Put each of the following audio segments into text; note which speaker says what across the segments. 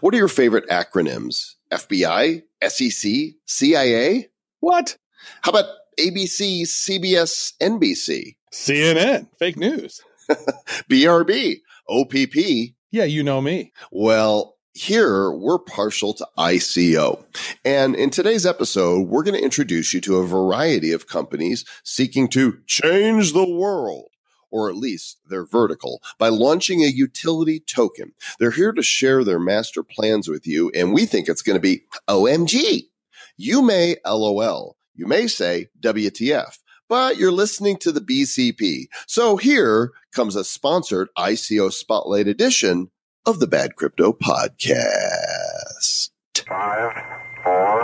Speaker 1: What are your favorite acronyms? FBI, SEC, CIA?
Speaker 2: What?
Speaker 1: How about ABC, CBS, NBC?
Speaker 2: CNN, fake news.
Speaker 1: BRB, OPP.
Speaker 2: Yeah, you know me.
Speaker 1: Well, here we're partial to ICO. And in today's episode, we're going to introduce you to a variety of companies seeking to change the world or at least their vertical, by launching a utility token. They're here to share their master plans with you, and we think it's going to be OMG. You may LOL. You may say WTF, but you're listening to the BCP. So here comes a sponsored ICO Spotlight edition of the Bad Crypto Podcast.
Speaker 3: Five, four,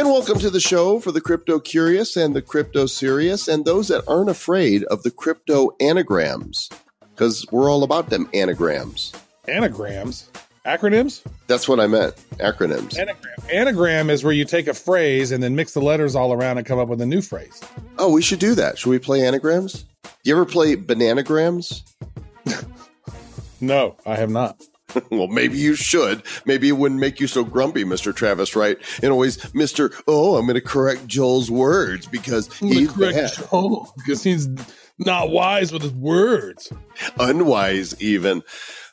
Speaker 1: And welcome to the show for the crypto curious and the crypto serious and those that aren't afraid of the crypto anagrams because we're all about them anagrams.
Speaker 2: Anagrams, acronyms.
Speaker 1: That's what I meant. Acronyms.
Speaker 2: Anagram. Anagram is where you take a phrase and then mix the letters all around and come up with a new phrase.
Speaker 1: Oh, we should do that. Should we play anagrams? Do you ever play bananagrams?
Speaker 2: No, I have not.
Speaker 1: well, maybe you should. Maybe it wouldn't make you so grumpy, Mr. Travis, Wright? And always, Mr. Oh, I'm going to correct Joel's words because he's bad.
Speaker 2: Joel because he's not wise with his words.
Speaker 1: unwise even.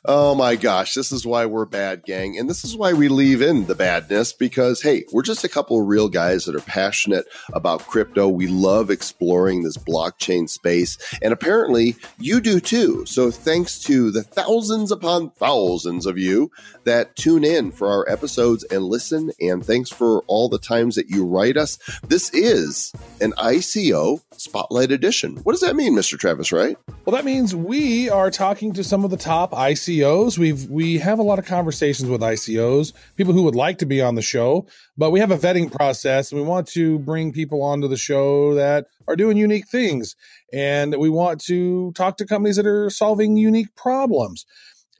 Speaker 1: Oh my gosh, this is why we're bad, gang. And this is why we leave in the badness because, hey, we're just a couple of real guys that are passionate about crypto. We love exploring this blockchain space. And apparently you do too. So thanks to the thousands upon thousands of you that tune in for our episodes and listen. And thanks for all the times that you write us. This is an ICO Spotlight Edition. What does that mean, Mr. Travis, Wright?
Speaker 2: Well, that means we are talking to some of the top ICOs. We've we have a lot of conversations with ICOs, people who would like to be on the show, but we have a vetting process. And we want to bring people onto the show that are doing unique things, and we want to talk to companies that are solving unique problems.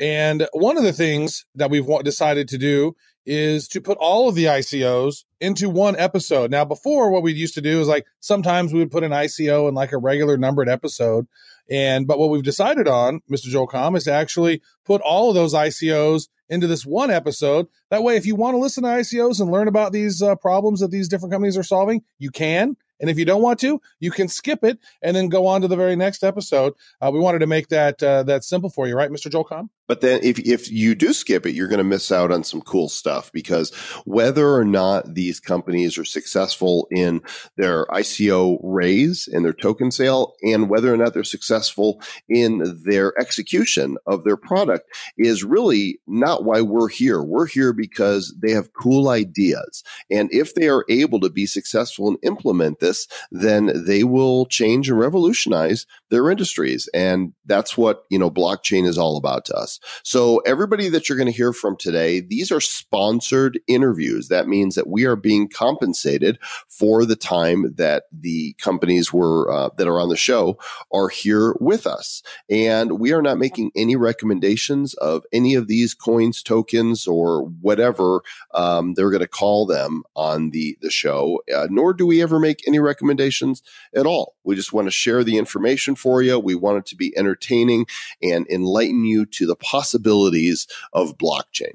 Speaker 2: And one of the things that we've decided to do is to put all of the ICOs into one episode. Now, before what we used to do is like sometimes we would put an ICO in like a regular numbered episode. And but what we've decided on, Mr. Joel Comm, is to actually put all of those ICOs into this one episode. That way, if you want to listen to ICOs and learn about these uh, problems that these different companies are solving, you can. And if you don't want to, you can skip it and then go on to the very next episode. Uh, we wanted to make that uh, that simple for you, right, Mr. Joel Comm?
Speaker 1: But then if, if you do skip it, you're going to miss out on some cool stuff because whether or not these companies are successful in their ICO raise and their token sale and whether or not they're successful in their execution of their product is really not why we're here. We're here because they have cool ideas. And if they are able to be successful and implement this, then they will change and revolutionize their industries. And that's what, you know, blockchain is all about to us. So everybody that you're going to hear from today, these are sponsored interviews. That means that we are being compensated for the time that the companies were uh, that are on the show are here with us, and we are not making any recommendations of any of these coins, tokens, or whatever um, they're going to call them on the the show. Uh, nor do we ever make any recommendations at all. We just want to share the information for you. We want it to be entertaining and enlighten you to the possibilities of blockchain.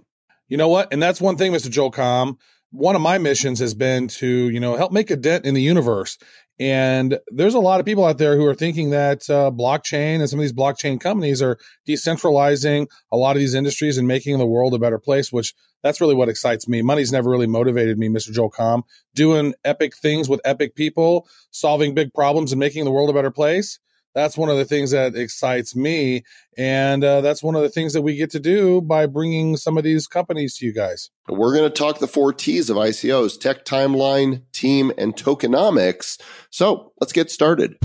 Speaker 2: You know what? And that's one thing, Mr. Joel Comm. One of my missions has been to, you know, help make a dent in the universe. And there's a lot of people out there who are thinking that uh, blockchain and some of these blockchain companies are decentralizing a lot of these industries and making the world a better place, which that's really what excites me. Money's never really motivated me, Mr. Joel Comm. Doing epic things with epic people, solving big problems and making the world a better place that's one of the things that excites me and uh, that's one of the things that we get to do by bringing some of these companies to you guys
Speaker 1: We're going to talk the four T's of ICOs tech, timeline, team, and tokenomics. So let's get started.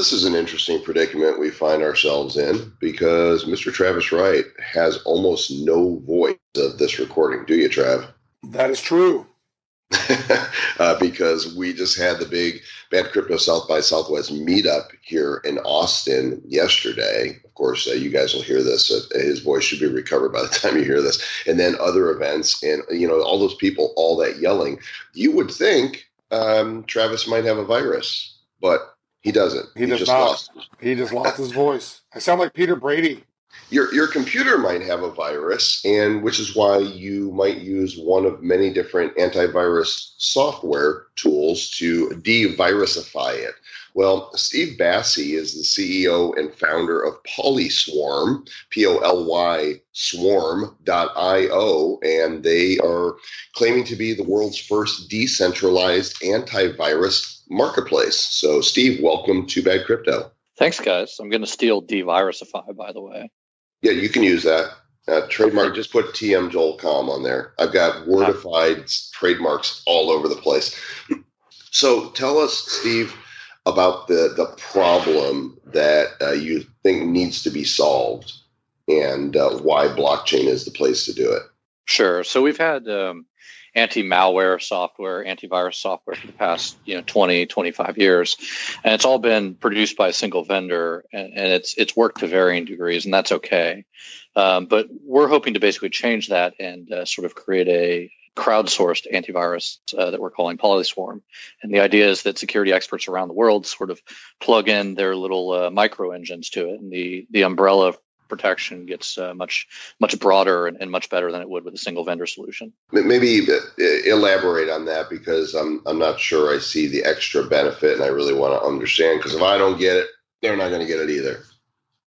Speaker 1: This is an interesting predicament we find ourselves in because Mr. Travis Wright has almost no voice of this recording. Do you, Trav?
Speaker 2: that is true
Speaker 1: uh, because we just had the big Bad Crypto South by Southwest meetup here in Austin yesterday. Of course, uh, you guys will hear this. Uh, his voice should be recovered by the time you hear this. And then other events, and you know, all those people, all that yelling. You would think um, Travis might have a virus, but he doesn't.
Speaker 4: He, does
Speaker 1: just
Speaker 4: not.
Speaker 1: lost.
Speaker 4: He just lost his voice. I sound like Peter Brady.
Speaker 1: Your your computer might have a virus, and which is why you might use one of many different antivirus software tools to de-virusify it. Well, Steve Bassi is the CEO and founder of Polyswarm, P O L Y swarm.io, and they are claiming to be the world's first decentralized antivirus marketplace. So, Steve, welcome to Bad Crypto.
Speaker 5: Thanks, guys. I'm going to steal devirusify, by the way.
Speaker 1: Yeah, you can use that. Uh, trademark, just put TM Joel.com on there. I've got wordified trademarks all over the place. So tell us, Steve, about the, the problem that uh, you think needs to be solved and uh, why blockchain is the place to do it.
Speaker 5: Sure. So we've had um, anti-malware software, antivirus software for the past, you know, 20, 25 years. And it's all been produced by a single vendor and, and it's it's worked to varying degrees and that's okay. Um, but we're hoping to basically change that and uh, sort of create a crowdsourced antivirus uh, that we're calling Polyswarm. And the idea is that security experts around the world sort of plug in their little uh, micro engines to it, and the the umbrella protection gets uh, much much broader and, and, much better than it would with a single vendor solution.
Speaker 1: Maybe uh, elaborate on that because I'm I'm not sure I see the extra benefit, and I really want to understand because if I don't get it, they're not going to get it either.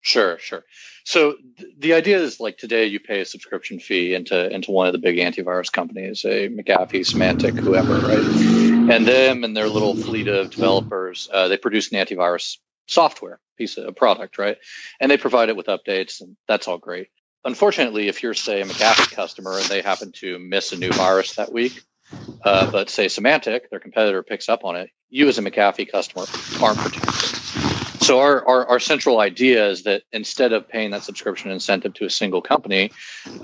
Speaker 5: Sure, sure. So th- the idea is like today you pay a subscription fee into into one of the big antivirus companies, a McAfee, Symantec, whoever, right? And them and their little fleet of developers, uh, they produce an antivirus software piece of product, right? And they provide it with updates, and that's all great. Unfortunately, if you're say a McAfee customer and they happen to miss a new virus that week, uh, but say Symantec, their competitor, picks up on it, you as a McAfee customer aren't protected. So our, our, our, central idea is that instead of paying that subscription incentive to a single company,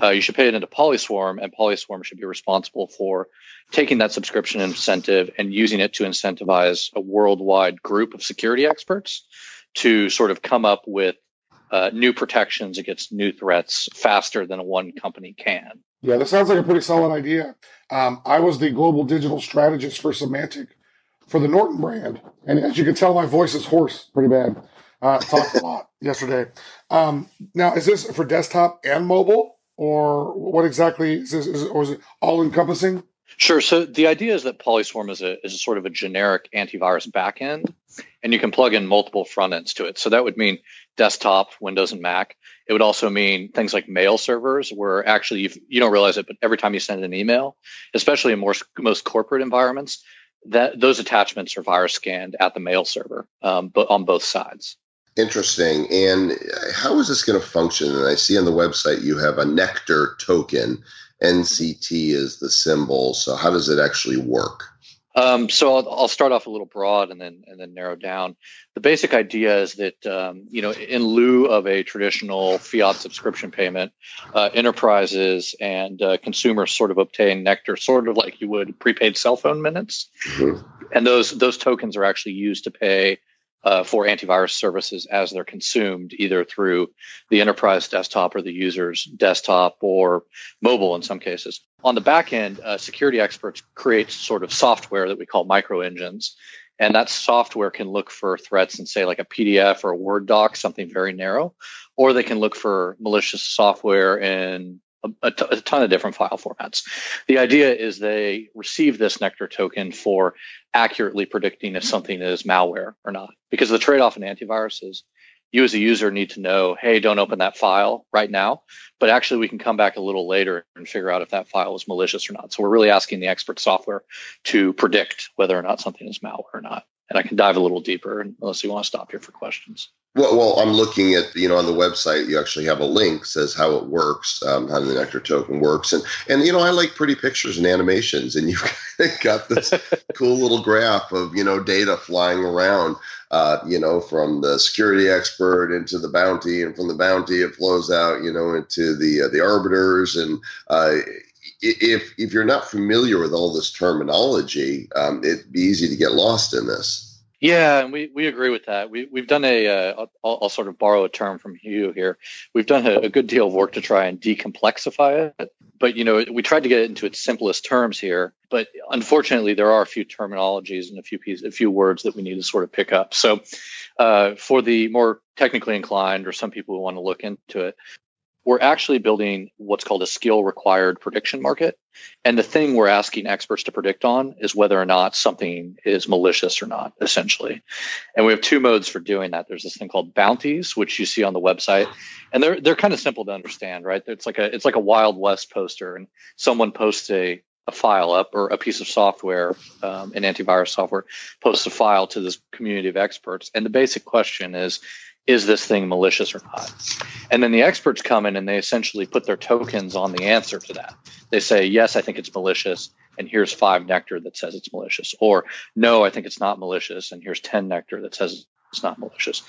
Speaker 5: uh, you should pay it into Polyswarm, and Polyswarm should be responsible for taking that subscription incentive and using it to incentivize a worldwide group of security experts to sort of come up with uh, new protections against new threats faster than one company can.
Speaker 4: Yeah, that sounds like a pretty solid idea. Um, I was the global digital strategist for Symantec for the Norton brand. And as you can tell, my voice is hoarse pretty bad. Uh, talked a lot yesterday. Um, now, is this for desktop and mobile, or what exactly is this? Is or is it all encompassing?
Speaker 5: Sure. So the idea is that Polyswarm is a is a sort of a generic antivirus backend, and you can plug in multiple front ends to it. So that would mean desktop, Windows, and Mac. It would also mean things like mail servers, where actually you you don't realize it, but every time you send an email, especially in more, most corporate environments, that those attachments are virus scanned at the mail server, um, but on both sides.
Speaker 1: Interesting. And how is this going to function? And I see on the website you have a Nectar token. NCT is the symbol. So how does it actually work?
Speaker 5: Um, so I'll, I'll, start off a little broad and then and then narrow down. The basic idea is that um, you know, in lieu of a traditional fiat subscription payment, uh, enterprises and uh, consumers sort of obtain Nectar, sort of like you would prepaid cell phone minutes, mm-hmm. and those those tokens are actually used to pay uh, for antivirus services as they're consumed, either through the enterprise desktop or the user's desktop or mobile in some cases. On the back end, uh, security experts create sort of software that we call micro engines. And that software can look for threats in, say, like a PDF or a Word doc, something very narrow, or they can look for malicious software in a, t- a ton of different file formats. The idea is they receive this Nectar token for accurately predicting if something is malware or not. Because the trade off in antivirus is you as a user need to know, hey, don't open that file right now. But actually, we can come back a little later and figure out if that file is malicious or not. So we're really asking the expert software to predict whether or not something is malware or not. And I can dive a little deeper unless you want to stop here for questions.
Speaker 1: Well, well, I'm looking at you know on the website you actually have a link says how it works, um, how the Nectar token works, and and you know I like pretty pictures and animations, and you've got this cool little graph of you know data flying around, uh, you know from the security expert into the bounty, and from the bounty it flows out you know into the uh, the arbiters, and uh, if if you're not familiar with all this terminology, um, it'd be easy to get lost in this.
Speaker 5: Yeah, and we, we agree with that. We we've done a uh, I'll, I'll sort of borrow a term from Hugh here. We've done a, a, good deal of work to try and decomplexify it, but you know we tried to get it into its simplest terms here. But unfortunately, there are a few terminologies and a few pieces, a few words that we need to sort of pick up. So, uh, for the more technically inclined or some people who want to look into it, we're actually building what's called a skill required prediction market. And the thing we're asking experts to predict on is whether or not something is malicious or not, essentially. And we have two modes for doing that. There's this thing called bounties, which you see on the website. And they're they're kind of simple to understand, right? It's like a it's like a Wild West poster, and someone posts a a file up or a piece of software, um, an antivirus software, posts a file to this community of experts. And the basic question is, is this thing malicious or not? And then the experts come in and they essentially put their tokens on the answer to that. They say, yes, I think it's malicious, and here's five nectar that says it's malicious. Or no, I think it's not malicious, and here's 10 nectar that says it's not malicious.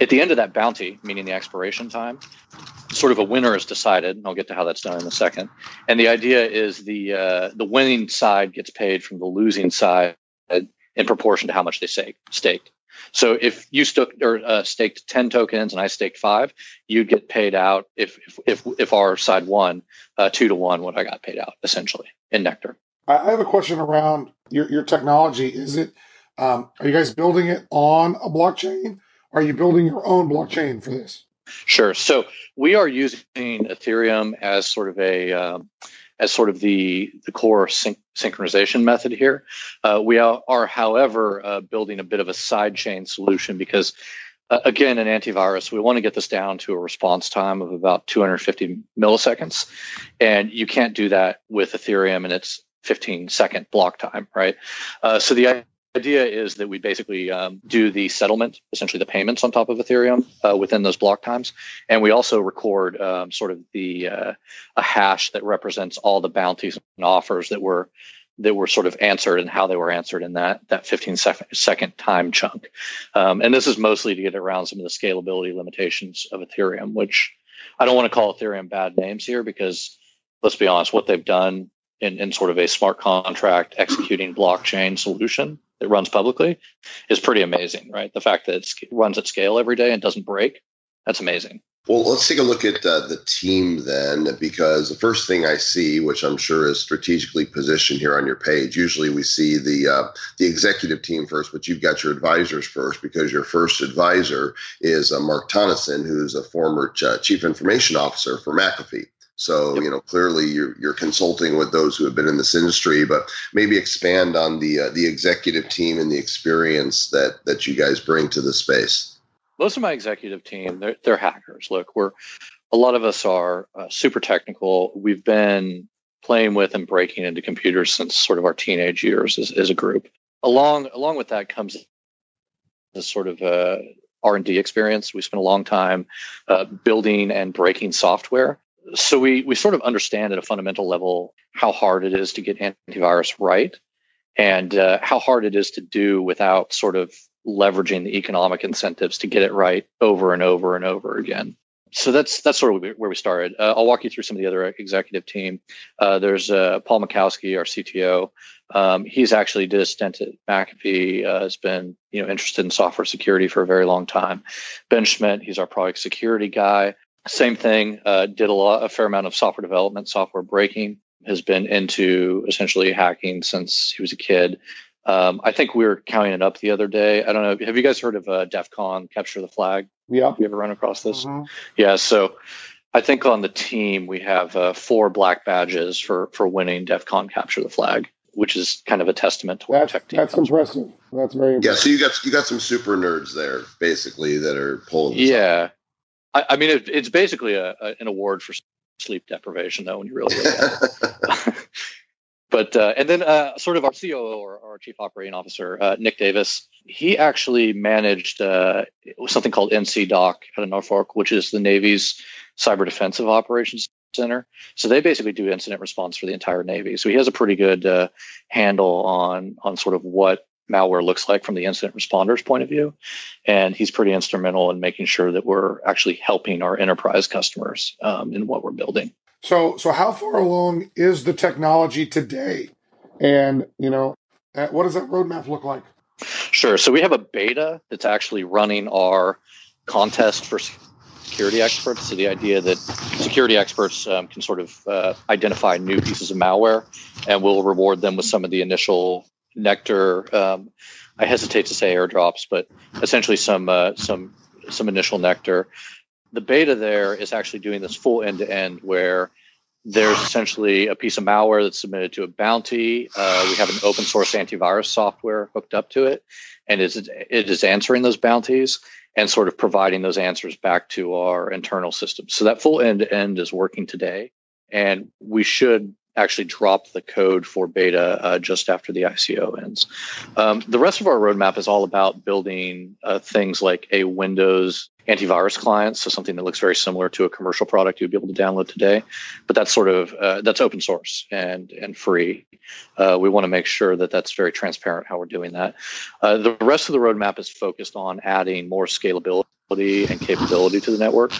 Speaker 5: At the end of that bounty, meaning the expiration time, sort of a winner is decided, and I'll get to how that's done in a second. And the idea is the uh, the winning side gets paid from the losing side in proportion to how much they stake, staked. So if you stuck or uh, staked ten tokens and I staked five, you'd get paid out if if if, if our side won uh, two to one what I got paid out essentially in Nectar.
Speaker 4: I have a question around your your technology. Is it um, are you guys building it on a blockchain? Are you building your own blockchain for this?
Speaker 5: Sure. So we are using Ethereum as sort of a um, as sort of the, the core syn- synchronization method here. Uh, we are, are however, uh, building a bit of a sidechain solution because, uh, again, an antivirus, we want to get this down to a response time of about 250 milliseconds. And you can't do that with Ethereum and its 15 second block time, right? Uh, so the idea is that we basically um, do the settlement, essentially the payments on top of Ethereum uh, within those block times, and we also record um, sort of the uh, a hash that represents all the bounties and offers that were that were sort of answered and how they were answered in that that 15 second, second time chunk. Um, and this is mostly to get around some of the scalability limitations of Ethereum, which I don't want to call Ethereum bad names here because let's be honest, what they've done in, in sort of a smart contract executing blockchain solution that runs publicly is pretty amazing, right? The fact that it runs at scale every day and doesn't break, that's amazing.
Speaker 1: Well, let's take a look at uh, the team then, because the first thing I see, which I'm sure is strategically positioned here on your page, usually we see the uh, the executive team first, but you've got your advisors first because your first advisor is uh, Mark Tonneson, who's a former ch- chief information officer for McAfee. So yep. you know clearly you're you're consulting with those who have been in this industry, but maybe expand on the uh, the executive team and the experience that that you guys bring to the space.
Speaker 5: Most of my executive team, they're, they're hackers. Look, we're a lot of us are uh, super technical. We've been playing with and breaking into computers since sort of our teenage years as, as a group. Along along with that comes this sort of uh, R and D experience. We spent a long time uh, building and breaking software so we we sort of understand at a fundamental level how hard it is to get antivirus right and uh, how hard it is to do without sort of leveraging the economic incentives to get it right over and over and over again so that's that's sort of where we started. Uh, I'll walk you through some of the other executive team. Uh, there's uh, Paul Makowski, our CTO. Um, he's actually did a stint at McAfee. Uh, has been you know interested in software security for a very long time. Ben Schmidt, he's our product security guy. Same thing. Uh, did a lot, a fair amount of software development, software breaking. Has been into essentially hacking since he was a kid. Um, I think we were counting it up the other day. I don't know. Have you guys heard of uh, DEF CON, Capture the Flag?
Speaker 4: Yeah.
Speaker 5: You ever run across this? Mm-hmm. Yeah. So I think on the team we have uh, four black badges for for winning DEF CON Capture the Flag, which is kind of a testament to
Speaker 4: that's,
Speaker 5: our tech team.
Speaker 4: That's impressive. From. That's very impressive.
Speaker 1: yeah. So you got you got some super nerds there, basically, that are pulling.
Speaker 5: yeah. I, I mean, it, it's basically a, a, an award for sleep deprivation, though, when you really look at it. but uh, and then uh, sort of our COO or our chief operating officer, uh, Nick Davis, he actually managed uh, something called NCDOC out of Norfolk, which is the Navy's cyber defensive operations center. So they basically do incident response for the entire Navy. So he has a pretty good uh, handle on on sort of what malware looks like from the incident responders point of view. And he's pretty instrumental in making sure that we're actually helping our enterprise customers um, in what we're building.
Speaker 4: So, so how far along is the technology today? And you know, uh, what does that roadmap look like?
Speaker 5: Sure. So we have a beta that's actually running our contest for security experts. So the idea that security experts um, can sort of uh, identify new pieces of malware, and we'll reward them with some of the initial nectar. Um, I hesitate to say airdrops, but essentially some uh, some some initial nectar. The beta there is actually doing this full end to end where there's essentially a piece of malware that's submitted to a bounty. Uh, we have an open source antivirus software hooked up to it, and it is, it is answering those bounties and sort of providing those answers back to our internal system. So that full end to end is working today, and we should actually drop the code for beta uh, just after the ICO ends. Um, the rest of our roadmap is all about building uh, things like a Windows antivirus client, so something that looks very similar to a commercial product you'd be able to download today. But that's sort of uh, that's open source and and free. Uh, we want to make sure that that's very transparent how we're doing that. Uh, the rest of the roadmap is focused on adding more scalability and capability to the network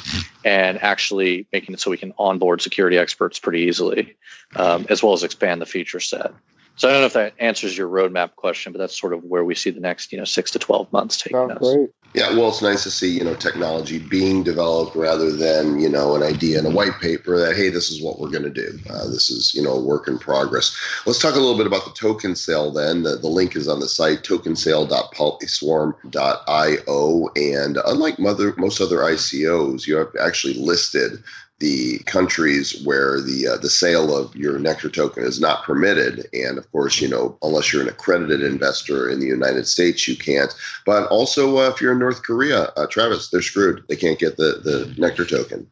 Speaker 5: and actually making it so we can onboard security experts pretty easily, um, as well as expand the feature set. So I don't know if that answers your roadmap question, but that's sort of where we see the next, you know, six to twelve months taking
Speaker 4: Sounds
Speaker 5: us.
Speaker 4: great.
Speaker 1: Yeah, well, it's nice to see you know technology being developed rather than you know an idea in a white paper that hey, this is what we're going to do. Uh, this is you know a work in progress. Let's talk a little bit about the token sale then. The, the link is on the site tokensale.polyswarm.io, and unlike mother, most other ICOs, you have actually listed the countries where the uh, the sale of your Nectar token is not permitted, and of course, you know, unless you're an accredited investor in the United States, you can't. But also, uh, if you're in North Korea, uh, Travis, they're screwed. They can't get the the Nectar token,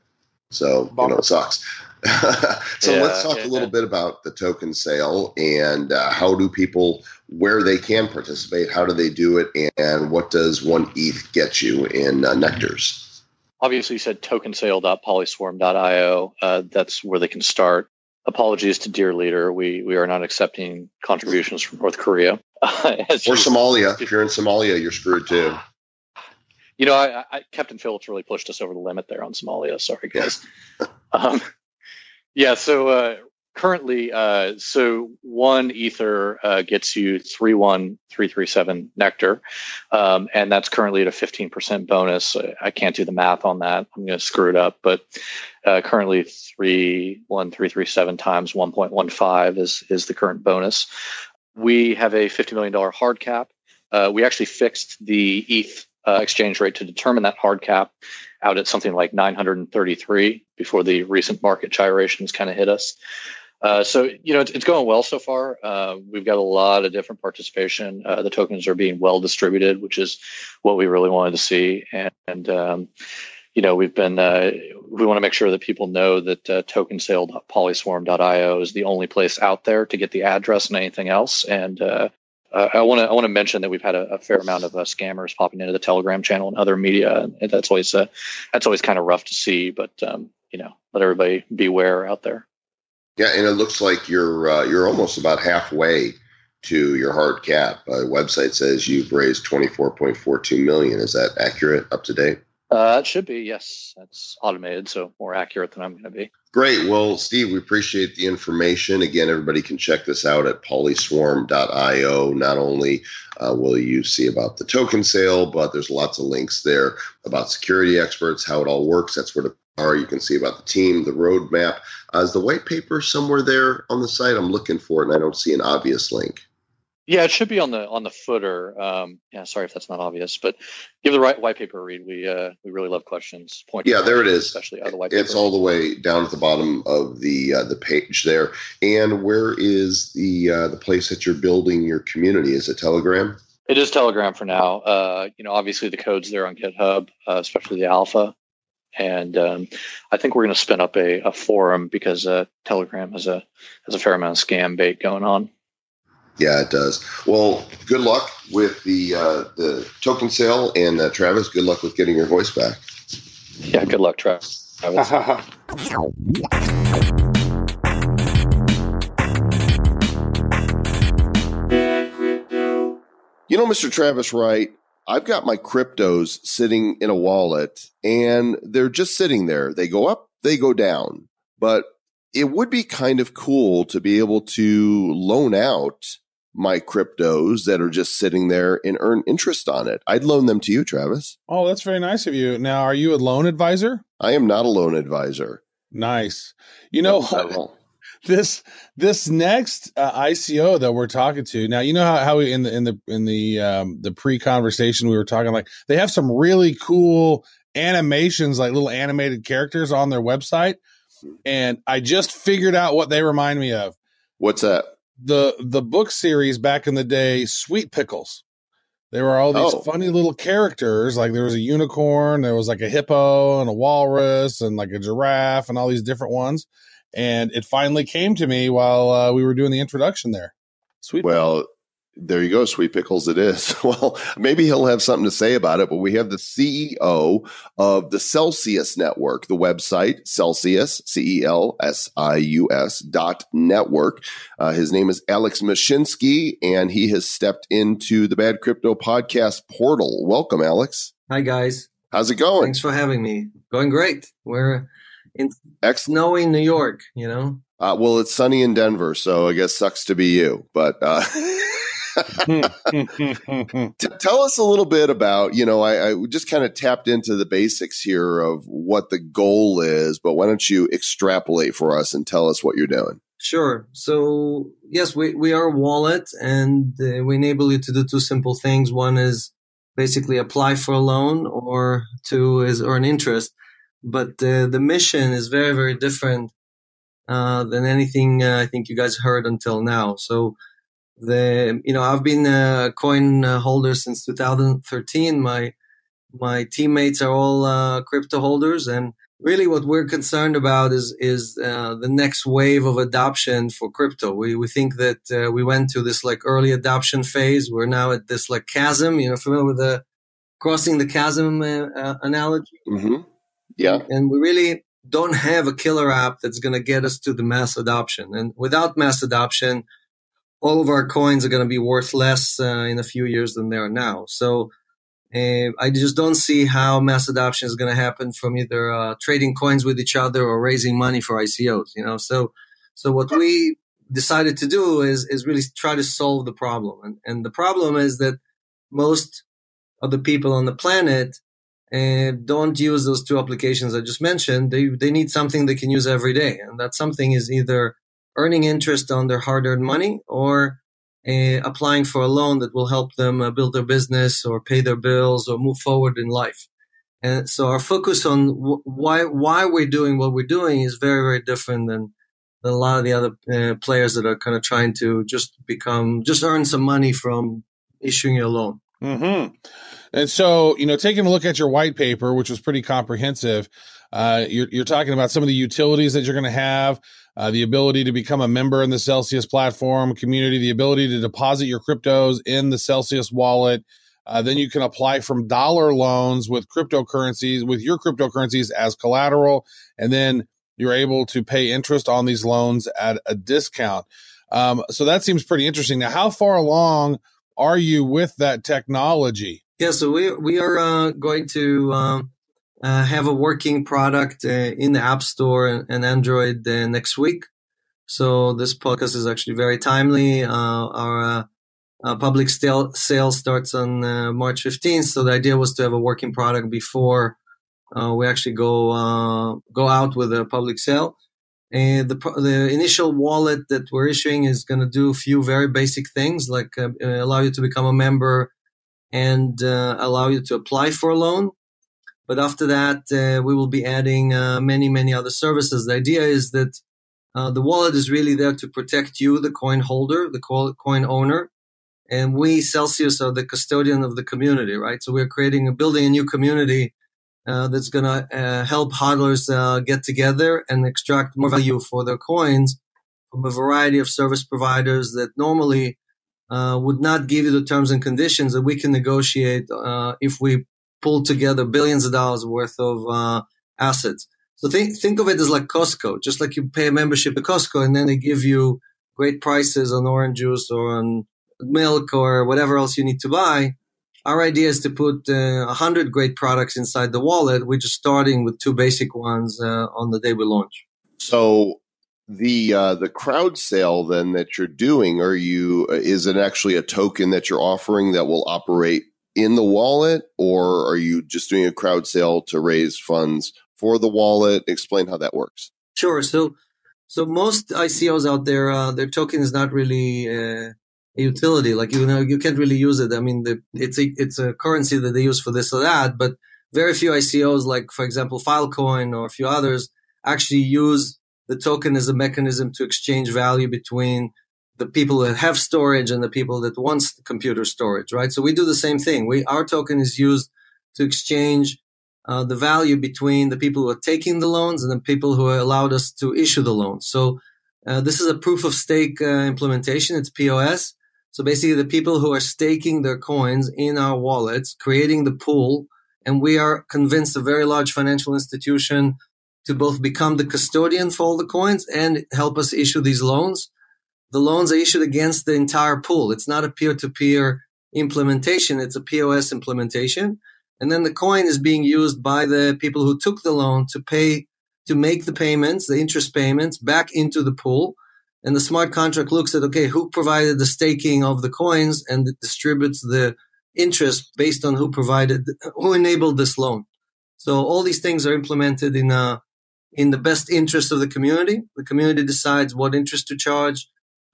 Speaker 1: so you know it sucks. so
Speaker 5: Yeah,
Speaker 1: let's talk
Speaker 5: yeah,
Speaker 1: a little
Speaker 5: yeah.
Speaker 1: bit about the token sale and uh, how do people where they can participate, how do they do it, and what does one ETH get you in uh, Nectars?
Speaker 5: Obviously you said tokensale.polyswarm.io. Uh, that's where they can start. Apologies to Dear Leader. We we are not accepting contributions from North Korea. As
Speaker 1: Or Somalia. If you're in Somalia, you're screwed too.
Speaker 5: You know, I, I, Captain Phillips really pushed us over the limit there on Somalia. Sorry, guys. um, yeah. So uh, currently, uh, so one ether uh, gets you three one three three seven nectar, um, and that's currently at a fifteen percent bonus. I can't do the math on that. I'm going to screw it up, but uh, currently three one three three seven times one point one five is is the current bonus. We have a fifty million dollar hard cap. Uh, we actually fixed the ETH uh, exchange rate to determine that hard cap out at something like 933 before the recent market gyrations kind of hit us. Uh, so you know it's, it's going well so far. Uh, we've got a lot of different participation. Uh, the tokens are being well distributed, which is what we really wanted to see. And, and um, you know we've been uh, we want to make sure that people know that uh, tokensale.polyswarm.io is the only place out there to get the address and anything else. And uh, I want to I want to mention that we've had a, a fair amount of scammers popping into the Telegram channel and other media, and that's always that's always kind of rough to see. But um, you know, let everybody beware out there.
Speaker 1: Yeah, and it looks like you're uh, you're almost about halfway to your hard cap. Uh, website says you've raised 24.42 million. Is that accurate? Up to date?
Speaker 5: Uh, it should be yes. That's automated, so more accurate than I'm going to be.
Speaker 1: Great. Well, Steve, we appreciate the information. Again, everybody can check this out at polyswarm.io. Not only uh, will you see about the token sale, but there's lots of links there about security experts, how it all works. That's where the are. You can see about the team, the roadmap. Uh, is the white paper somewhere there on the site? I'm looking for it, and I don't see an obvious link.
Speaker 5: Yeah, it should be on the on the footer. Um, yeah, sorry if that's not obvious, but give the right white paper a read. We uh, we really love questions. Point
Speaker 1: Yeah, there it is.
Speaker 5: especially out the white
Speaker 1: It's
Speaker 5: paper.
Speaker 1: all the way down at the bottom of the uh, the page there. And where is the uh, the place that you're building your community? Is it Telegram?
Speaker 5: It is Telegram for now. Uh, you know, obviously the code's there on GitHub, uh, especially the alpha. And um, I think we're going to spin up a, a forum because uh, Telegram has a has a fair amount of scam bait going on.
Speaker 1: Yeah, it does. Well, good luck with the uh, the token sale, and uh, Travis, good luck with getting your voice back.
Speaker 5: Yeah, good luck, Travis.
Speaker 1: You know, Mr. Travis Wright, I've got my cryptos sitting in a wallet, and they're just sitting there. They go up, they go down, but it would be kind of cool to be able to loan out my cryptos that are just sitting there and earn interest on it. I'd loan them to you, Travis.
Speaker 2: Oh, that's very nice of you. Now, are you a loan advisor?
Speaker 1: I am not a loan advisor.
Speaker 2: Nice. You know,
Speaker 1: Not at
Speaker 2: this this next uh, ICO that we're talking to now, you know how, how we in the in the in the um, the pre conversation we were talking like they have some really cool animations like little animated characters on their website, and I just figured out what they remind me of
Speaker 1: What's that?
Speaker 2: the the book series back in the day, Sweet Pickles. There were all these
Speaker 1: Oh.
Speaker 2: funny little characters, like there was a unicorn, there was like a hippo and a walrus and like a giraffe and all these different ones. And it finally came to me while uh, we were doing the introduction there. Sweet.
Speaker 1: Well, there you go, Sweet Pickles. It is. Well, maybe he'll have something to say about it, but we have the CEO of the Celsius Network, the website Celsius, C E L S I U S dot network. Uh, his name is Alex Mashinsky, and he has stepped into the Bad Crypto Podcast portal. Welcome, Alex.
Speaker 6: Hi guys,
Speaker 1: How's it going?
Speaker 6: thanks for having me. Going great. We're in
Speaker 1: Excellent.
Speaker 6: snowy New York, you know.
Speaker 1: Uh, well, it's sunny in Denver, so I guess sucks to be you. But uh, T- tell us a little bit about, you know, I, I just kind of tapped into the basics here of what the goal is, but why don't you extrapolate for us and tell us what you're doing?
Speaker 6: Sure. So yes, we we are a wallet, and uh, we enable you to do two simple things. One is basically apply for a loan, or two is earn interest. But uh, the mission is very very different uh, than anything uh, I think you guys heard until now. So the you know I've been a coin uh, holder since 2013. My my teammates are all uh, crypto holders, and really what we're concerned about is is uh, the next wave of adoption for crypto. We we think that uh, we went to this like early adoption phase. We're now at this like chasm. You know, familiar with the crossing the chasm uh, uh, analogy?
Speaker 1: Mm-hmm. Yeah.
Speaker 6: and we really don't have a killer app that's going to get us to the mass adoption. And without mass adoption, all of our coins are going to be worth less uh, in a few years than they are now. So uh, I just don't see how mass adoption is going to happen from either uh, trading coins with each other or raising money for ICOs. You know, so so what we decided to do is is really try to solve the problem, and and the problem is that most of the people on the planet and don't use those two applications I just mentioned. They they need something they can use every day, and that something is either earning interest on their hard-earned money or uh, applying for a loan that will help them uh, build their business or pay their bills or move forward in life. And so our focus on wh- why why we're doing what we're doing is very very different than than a lot of the other uh, players that are kind of trying to just become just earn some money from issuing a loan.
Speaker 2: hmm And so, you know, taking a look at your white paper, which was pretty comprehensive, uh, you're, you're talking about some of the utilities that you're going to have, uh, the ability to become a member in the Celsius platform community, the ability to deposit your cryptos in the Celsius wallet. Uh, then you can apply from dollar loans with cryptocurrencies, with your cryptocurrencies as collateral. And then you're able to pay interest on these loans at a discount. Um, so that seems pretty interesting. Now, how far along are you with that technology?
Speaker 6: Yeah, so we we are uh, going to um, uh, have a working product uh, in the App Store and, and Android uh, next week. So this podcast is actually very timely. Uh, our public sale sale starts on March 15th. So the idea was to have a working product before we actually go go out with a public sale. And the the initial wallet that we're issuing is going to do a few very basic things, like uh, allow you to become a member and uh, allow you to apply for a loan. But after that, uh, we will be adding uh, many, many other services. The idea is that uh, the wallet is really there to protect you, the coin holder, the coin owner. And we, Celsius, are the custodian of the community, right? So we're creating, a, building a new community uh, that's going to uh, help hodlers uh, get together and extract more value for their coins from a variety of service providers that normally would not give you the terms and conditions that we can negotiate if we pull together billions of dollars worth of uh, assets. So think think of it as like Costco, just like you pay a membership at Costco, and then they give you great prices on orange juice or on milk or whatever else you need to buy. Our idea is to put uh, a hundred great products inside the wallet. We're just starting with two basic ones uh, on the day we launch.
Speaker 1: So the uh, the crowd sale then that you're doing, are you is it actually a token that you're offering that will operate in the wallet, or are you just doing a crowd sale to raise funds for the wallet? Explain how that works.
Speaker 6: Sure. So, so most ICOs out there, uh, their token is not really uh, a utility. Like you know, you can't really use it. I mean, the, it's a it's a currency that they use for this or that, but very few ICOs, like for example, Filecoin or a few others, actually use the token as a mechanism to exchange value between the people that have storage and the people that wants computer storage, right? So we do the same thing. We our token is used to exchange uh, the value between the people who are taking the loans and the people who allowed us to issue the loans. So uh, this is a proof of stake uh, implementation. It's POS. So basically, the people who are staking their coins in our wallets, creating the pool, and we are convinced a very large financial institution to both become the custodian for all the coins and help us issue these loans. The loans are issued against the entire pool. It's not a peer-to-peer implementation; it's a POS implementation. And then the coin is being used by the people who took the loan to pay, to make the payments, the interest payments back into the pool. And the smart contract looks at, okay, who provided the staking of the coins and it distributes the interest based on who provided, who enabled this loan. So all these things are implemented in a, in the best interest of the community. The community decides what interest to charge,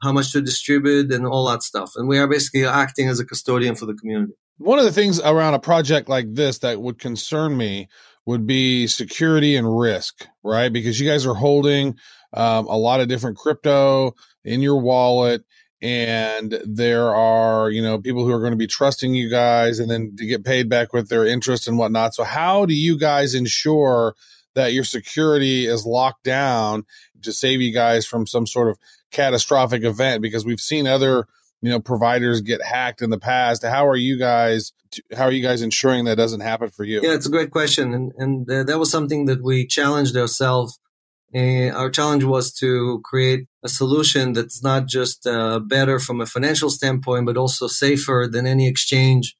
Speaker 6: how much to distribute and all that stuff. And we are basically acting as a custodian for the community.
Speaker 2: One of the things around a project like this that would concern me would be security and risk, right? Because you guys are holding um, a lot of different crypto in your wallet and there are you know people who are going to be trusting you guys and then to get paid back with their interest and whatnot so how do you guys ensure that your security is locked down to save you guys from some sort of catastrophic event because we've seen other you know providers get hacked in the past. How are you guys how are you guys ensuring that doesn't happen for you?
Speaker 6: Yeah it's a great question and and uh, that was something that we challenged ourselves. Uh, our challenge was to create a solution that's not just uh, better from a financial standpoint but also safer than any exchange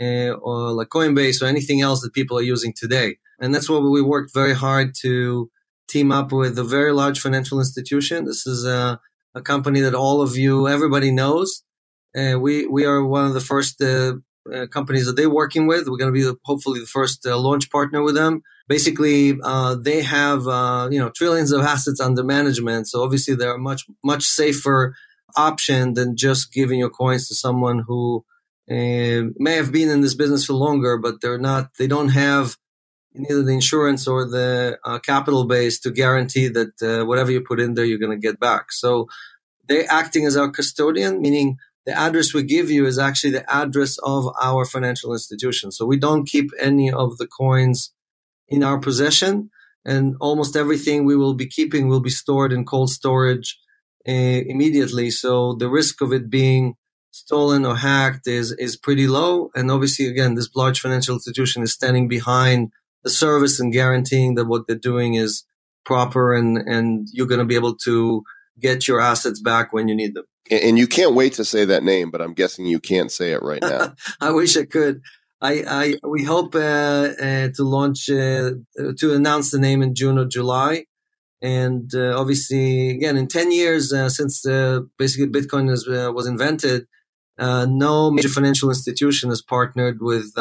Speaker 6: uh, or like coinbase or anything else that people are using today. And that's what we worked very hard to team up with a very large financial institution this is a a company that all of you, everybody knows. Uh, we we are one of the first uh, uh, companies that they're working with. We're going to be the, hopefully the first uh, launch partner with them. Basically, uh, they have uh, you know trillions of assets under management, so obviously they're a much much safer option than just giving your coins to someone who may have been in this business for longer, but they're not. They don't have neither the insurance or the uh, capital base to guarantee that uh, whatever you put in there, you're going to get back. So they're acting as our custodian, meaning the address we give you is actually the address of our financial institution. So we don't keep any of the coins in our possession, and almost everything we will be keeping will be stored in cold storage uh, immediately. So the risk of it being stolen or hacked is is pretty low. And obviously, again, this large financial institution is standing behind the service and guaranteeing that what they're doing is proper and, and you're going to be able to get your assets back when you need them.
Speaker 1: And you can't wait to say that name, but I'm guessing you can't say it right now.
Speaker 6: I wish I could. I, I we hope uh, uh, to launch uh, to announce the name in June or July, and uh, obviously again in ten years uh, since uh, basically Bitcoin is, was invented, no major financial institution has partnered with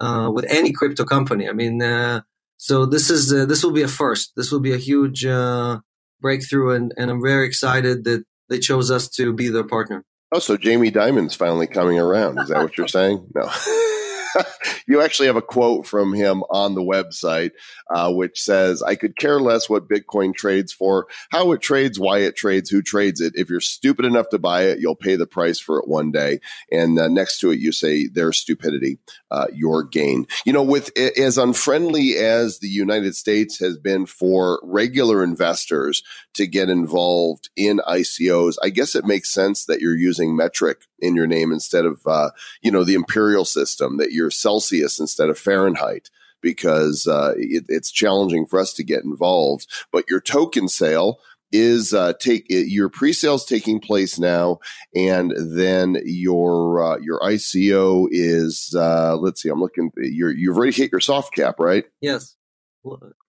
Speaker 6: uh, with any crypto company. I mean, uh, so this is uh, this will be a first. This will be a huge uh, breakthrough, and, and I'm very excited that they chose us to be their partner.
Speaker 1: Oh, so Jamie Dimon's finally coming around. Is that what you're saying? No. you actually have a quote from him on the website, uh, which says, I could care less what Bitcoin trades for, how it trades, why it trades, who trades it. If you're stupid enough to buy it, you'll pay the price for it one day. And uh, next to it, you say, their stupidity, uh, your gain. You know, with as unfriendly as the United States has been for regular investors to get involved in ICOs, I guess it makes sense that you're using metric in your name instead of, uh, you know, the imperial system, that you're Celsius instead of Fahrenheit because uh, it, it's challenging for us to get involved. But your token sale is uh, take your pre-sales taking place now, and then your uh, your ICO is uh, let's see, I'm looking. You're you've already hit your soft cap, right?
Speaker 6: Yes.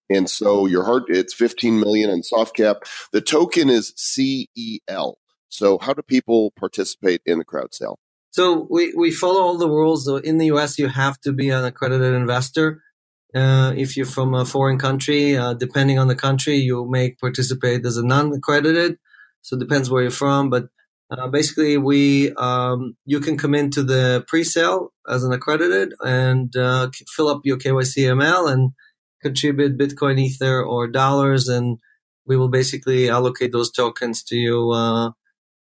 Speaker 1: And so your hard, it's 15 million in soft cap. The token is CEL. So how do people participate in the crowd sale?
Speaker 6: So we, we follow all the rules. So in the US, you have to be an accredited investor. Uh, if you're from a foreign country, uh, depending on the country, you may participate as a non-accredited. So it depends where you're from, but uh, basically, we um, you can come into the pre-sale as an accredited and uh, fill up your KYCML and contribute Bitcoin, Ether, or dollars, and we will basically allocate those tokens to you uh,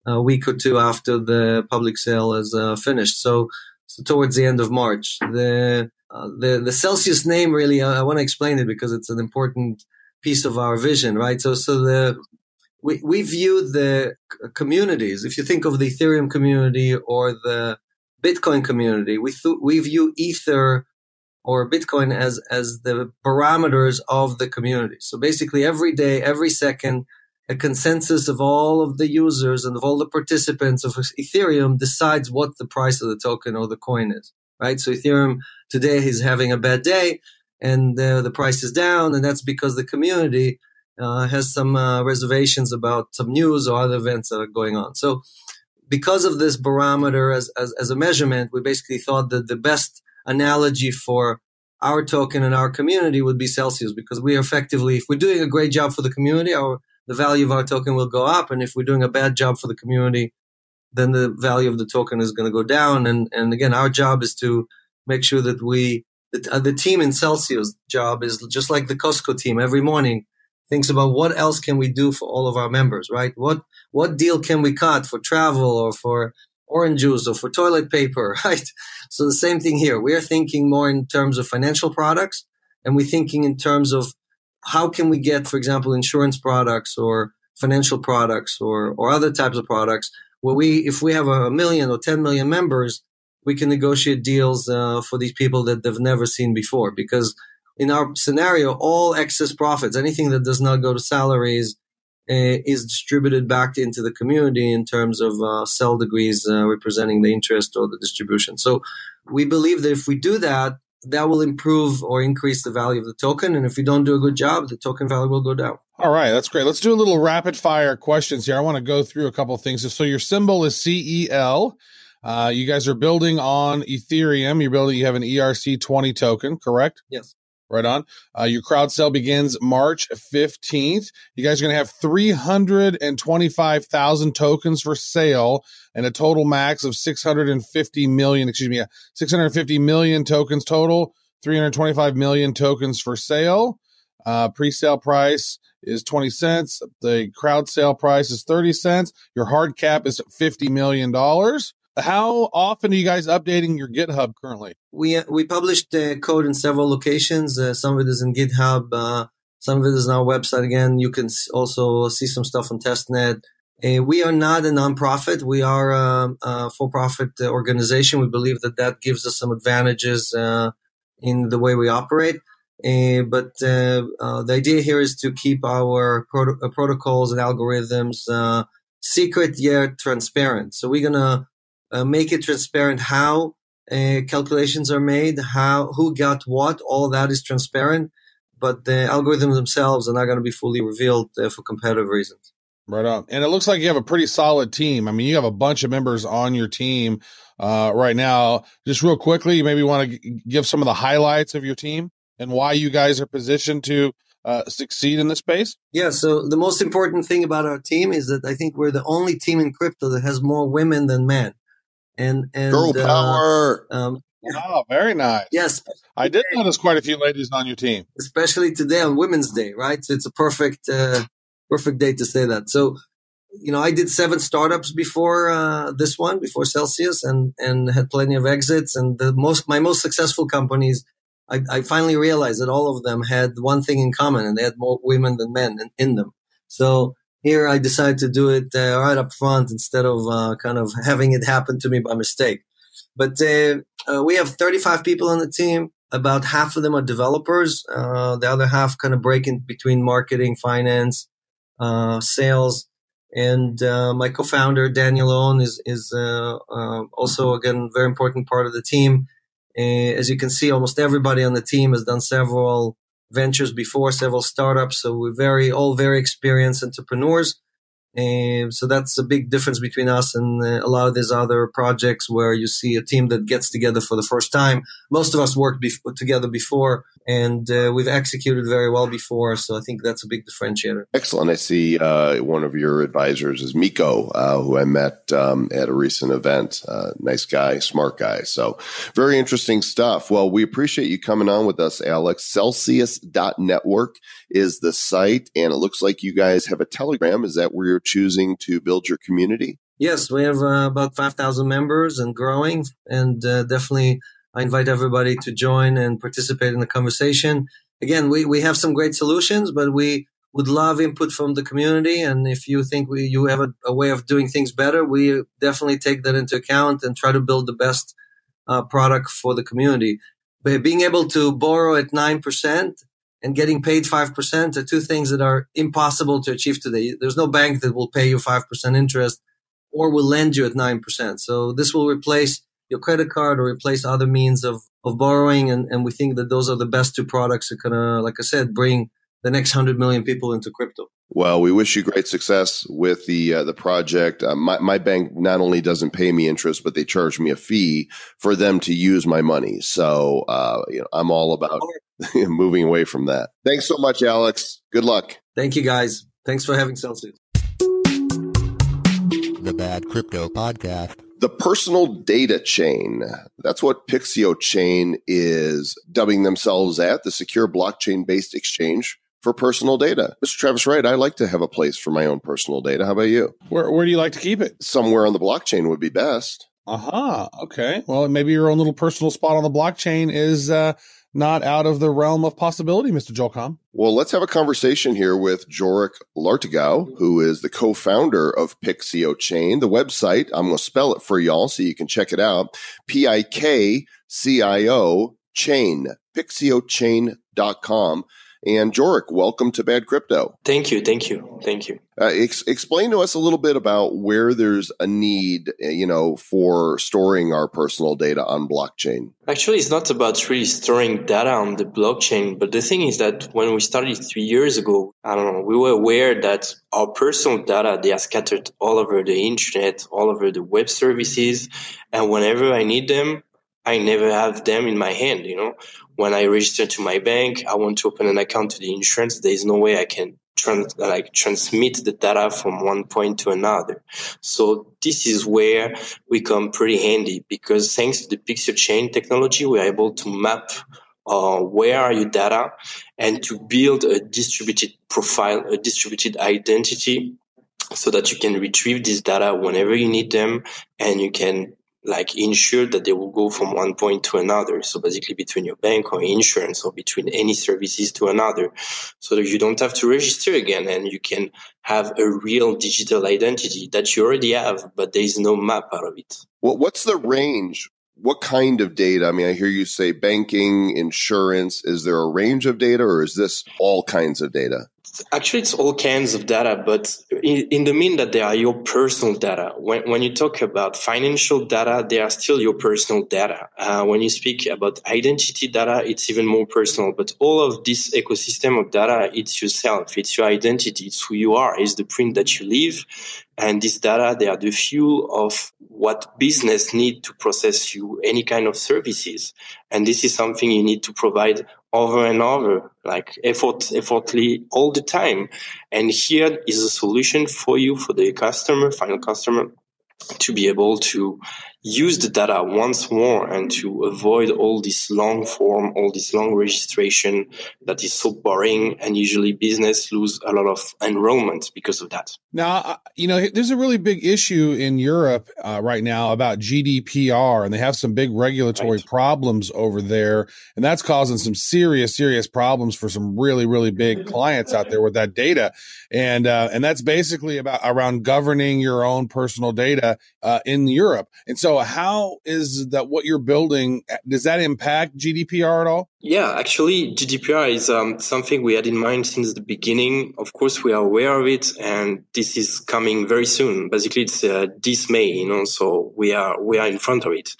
Speaker 6: a week or two after the public sale is uh, finished. So, so towards the end of March, the uh, the the Celsius name really I, I want to explain it because it's an important piece of our vision, right? So so the we, we view the communities, if you think of the Ethereum community or the Bitcoin community, we, th- we view Ether or Bitcoin as, as the parameters of the community. So basically every day, every second, a consensus of all of the users and of all the participants of Ethereum decides what the price of the token or the coin is, right? So Ethereum today is having a bad day and uh, the price is down and that's because the community uh, has some uh, reservations about some news or other events that are going on. So, because of this barometer as, as, as a measurement, we basically thought that the best analogy for our token and our community would be Celsius because we effectively, if we're doing a great job for the community, our the value of our token will go up, and if we're doing a bad job for the community, then the value of the token is going to go down. And and again, our job is to make sure that we the, uh, the team in Celsius job is just like the Costco team every morning thinks about what else can we do for all of our members, right? What what deal can we cut for travel or for orange juice or for toilet paper, right? So the same thing here. We are thinking more in terms of financial products and we're thinking in terms of how can we get, for example, insurance products or financial products or, or other types of products where we, if we have a million or 10 million members, we can negotiate deals uh, for these people that they've never seen before because in our scenario, all excess profits, anything that does not go to salaries, uh, is distributed back into the community in terms of uh, sell degrees uh, representing the interest or the distribution. So we believe that if we do that, that will improve or increase the value of the token. And if we don't do a good job, the token value will go down.
Speaker 2: All right, that's great. Let's do a little rapid fire questions here. I want to go through a couple of things. So your symbol is CEL. Uh, you guys are building on Ethereum. You're building. You have an ERC20 token, correct?
Speaker 6: Yes.
Speaker 2: Right on. Uh, your crowd sale begins March 15th. You guys are going to have 325,000 tokens for sale and a total max of 650 million, excuse me, 650 million tokens total, 325 million tokens for sale. Uh, pre-sale price is 20 cents. The crowd sale price is 30 cents. Your hard cap is $50 million. How often are you guys updating your GitHub currently?
Speaker 6: We uh, we published the code in several locations. Uh, some of it is in GitHub. Uh, some of it is on our website. Again, you can also see some stuff on testnet. Uh, we are not a nonprofit. We are a, a for-profit organization. We believe that that gives us some advantages uh, in the way we operate. Uh, but the idea here is to keep our proto- protocols and algorithms secret yet transparent. So we're gonna uh, make it transparent how uh, calculations are made, how who got what. All that is transparent, but the algorithms themselves are not going to be fully revealed uh, for competitive reasons.
Speaker 2: Right on. And it looks like you have a pretty solid team. I mean, you have a bunch of members on your team uh, right now. Just real quickly, you maybe want to g- give some of the highlights of your team and why you guys are positioned to uh, succeed in this space?
Speaker 6: Yeah. So the most important thing about our team is that I think we're the only team in crypto that has more women than men and and
Speaker 1: girl uh, power.
Speaker 2: Uh, um, oh, very nice.
Speaker 6: Yes,
Speaker 2: I did notice quite a few ladies on your team,
Speaker 6: especially today on Women's Day, right? So it's a perfect uh, perfect day to say that. So you know, I did seven startups before uh, this one, before Celsius, and and had plenty of exits. And the most my most successful companies, I, I finally realized that all of them had one thing in common, and they had more women than men in, in them. So here, I decided to do it uh, right up front instead of uh, kind of having it happen to me by mistake. But uh, uh we have 35 people on the team. About half of them are developers. Uh, the other half kind of break in between marketing, finance, sales. And my co-founder Daniel Leon is is also again very important part of the team. as you can see, almost everybody on the team has done several ventures before, several startups. So we're very, all very experienced entrepreneurs. And so that's a big difference between us and uh, a lot of these other projects where you see a team that gets together for the first time. Most of us worked together before and uh, we've executed very well before. So I think that's a big differentiator.
Speaker 1: Excellent. I see uh, one of your advisors is Miko, uh, who I met um, at a recent event. Uh, nice guy, smart guy. So very interesting stuff. Well, we appreciate you coming on with us, Alex. Celsius.network is the site, and it looks like you guys have a Telegram. Is that where you're choosing to build your community?
Speaker 6: Yes, we have uh, about 5,000 members and growing, and uh, definitely I invite everybody to join and participate in the conversation. Again, we, we have some great solutions, but we would love input from the community. And if you think we, you have a, a way of doing things better, we definitely take that into account and try to build the best uh, product for the community. But being able to borrow at 9% and getting paid 5% are two things that are impossible to achieve today. There's no bank that will pay you 5% interest or will lend you at 9%. So this will replace your credit card or replace other means of, of borrowing. And, and we think that those are the best two products that can, uh, like I said, bring the next 100 million people into crypto.
Speaker 1: Well, we wish you great success with the uh, the project. Uh, my my bank not only doesn't pay me interest, but they charge me a fee for them to use my money. So, uh, you know, I'm all about moving away from that. Thanks so much, Alex. Good luck.
Speaker 6: Thank you, guys. Thanks for having Celsius.
Speaker 7: The Bad Crypto Podcast
Speaker 1: the personal data chain. That's what Pikcio Chain is dubbing themselves at the secure blockchain based exchange for personal data. Mr. Travis Wright, I like to have a place for my own personal data. How about you?
Speaker 2: Where, where do you like to keep it?
Speaker 1: Somewhere on the blockchain would be best.
Speaker 2: Aha. Uh-huh. Okay. Well, maybe your own little personal spot on the blockchain is uh, not out of the realm of possibility, Mr. Joel Comm.
Speaker 1: Well, let's have a conversation here with Jorick Lartigau, who is the co-founder of Pikcio Chain. The website, I'm going to spell it for y'all so you can check it out. P-I-K-C-I-O chain, pikciochain.com. And Jorick, welcome to Bad Crypto.
Speaker 8: Thank you, thank you, thank you.
Speaker 1: Uh, ex- explain to us a little bit about where there's a need, uh, you know, for storing our personal data on blockchain.
Speaker 8: Actually, it's not about really storing data on the blockchain, but the thing is that when we started three years ago, I don't know, we were aware that our personal data they are scattered all over the internet, all over the web services, and whenever I need them, I never have them in my hand. You know, when I register to my bank, I want to open an account to the insurance. There is no way I can trans- like transmit the data from one point to another. So this is where we come pretty handy because thanks to the Pikcio chain technology, we're able to map uh, where are your data and to build a distributed profile, a distributed identity so that you can retrieve this data whenever you need them and you can like ensure that they will go from one point to another. So basically between your bank or insurance or between any services to another so that you don't have to register again and you can have a real digital identity that you already have, but there is no map out of it.
Speaker 1: Well, what's the range? What kind of data? I mean, I hear you say banking, insurance. Is there a range of data or is this all kinds of data?
Speaker 8: Actually it's all kinds of data but in, in, the mean that they are your personal data. When, when you talk about financial data they are still your personal data. Uh, when you speak about identity data it's even more personal. But all of this ecosystem of data it's yourself. It's your identity. It's who you are. It's the print that you leave. And this data they are the fuel of what business need to process you any kind of services. And this is something you need to provide over and over, like effort, effortly all the time. And here is a solution for you, for the customer, final customer, to be able to use the data once more and to avoid all this long form, all this long registration that is so boring and usually business lose a lot of enrollment because of that.
Speaker 2: Now, uh, you know, there's a really big issue in Europe uh, right now about GDPR and they have some big regulatory right. problems over there. And that's causing some serious, serious problems for some really, really big clients out there with that data. And, uh, and that's basically about around governing your own personal data uh, in Europe. And so so how is that what you're building? Does that impact GDPR at all?
Speaker 8: Yeah, actually, GDPR is um, something we had in mind since the beginning. Of course, we are aware of it, and this is coming very soon. Basically, it's uh, this May, you know, so we are we are in front of it.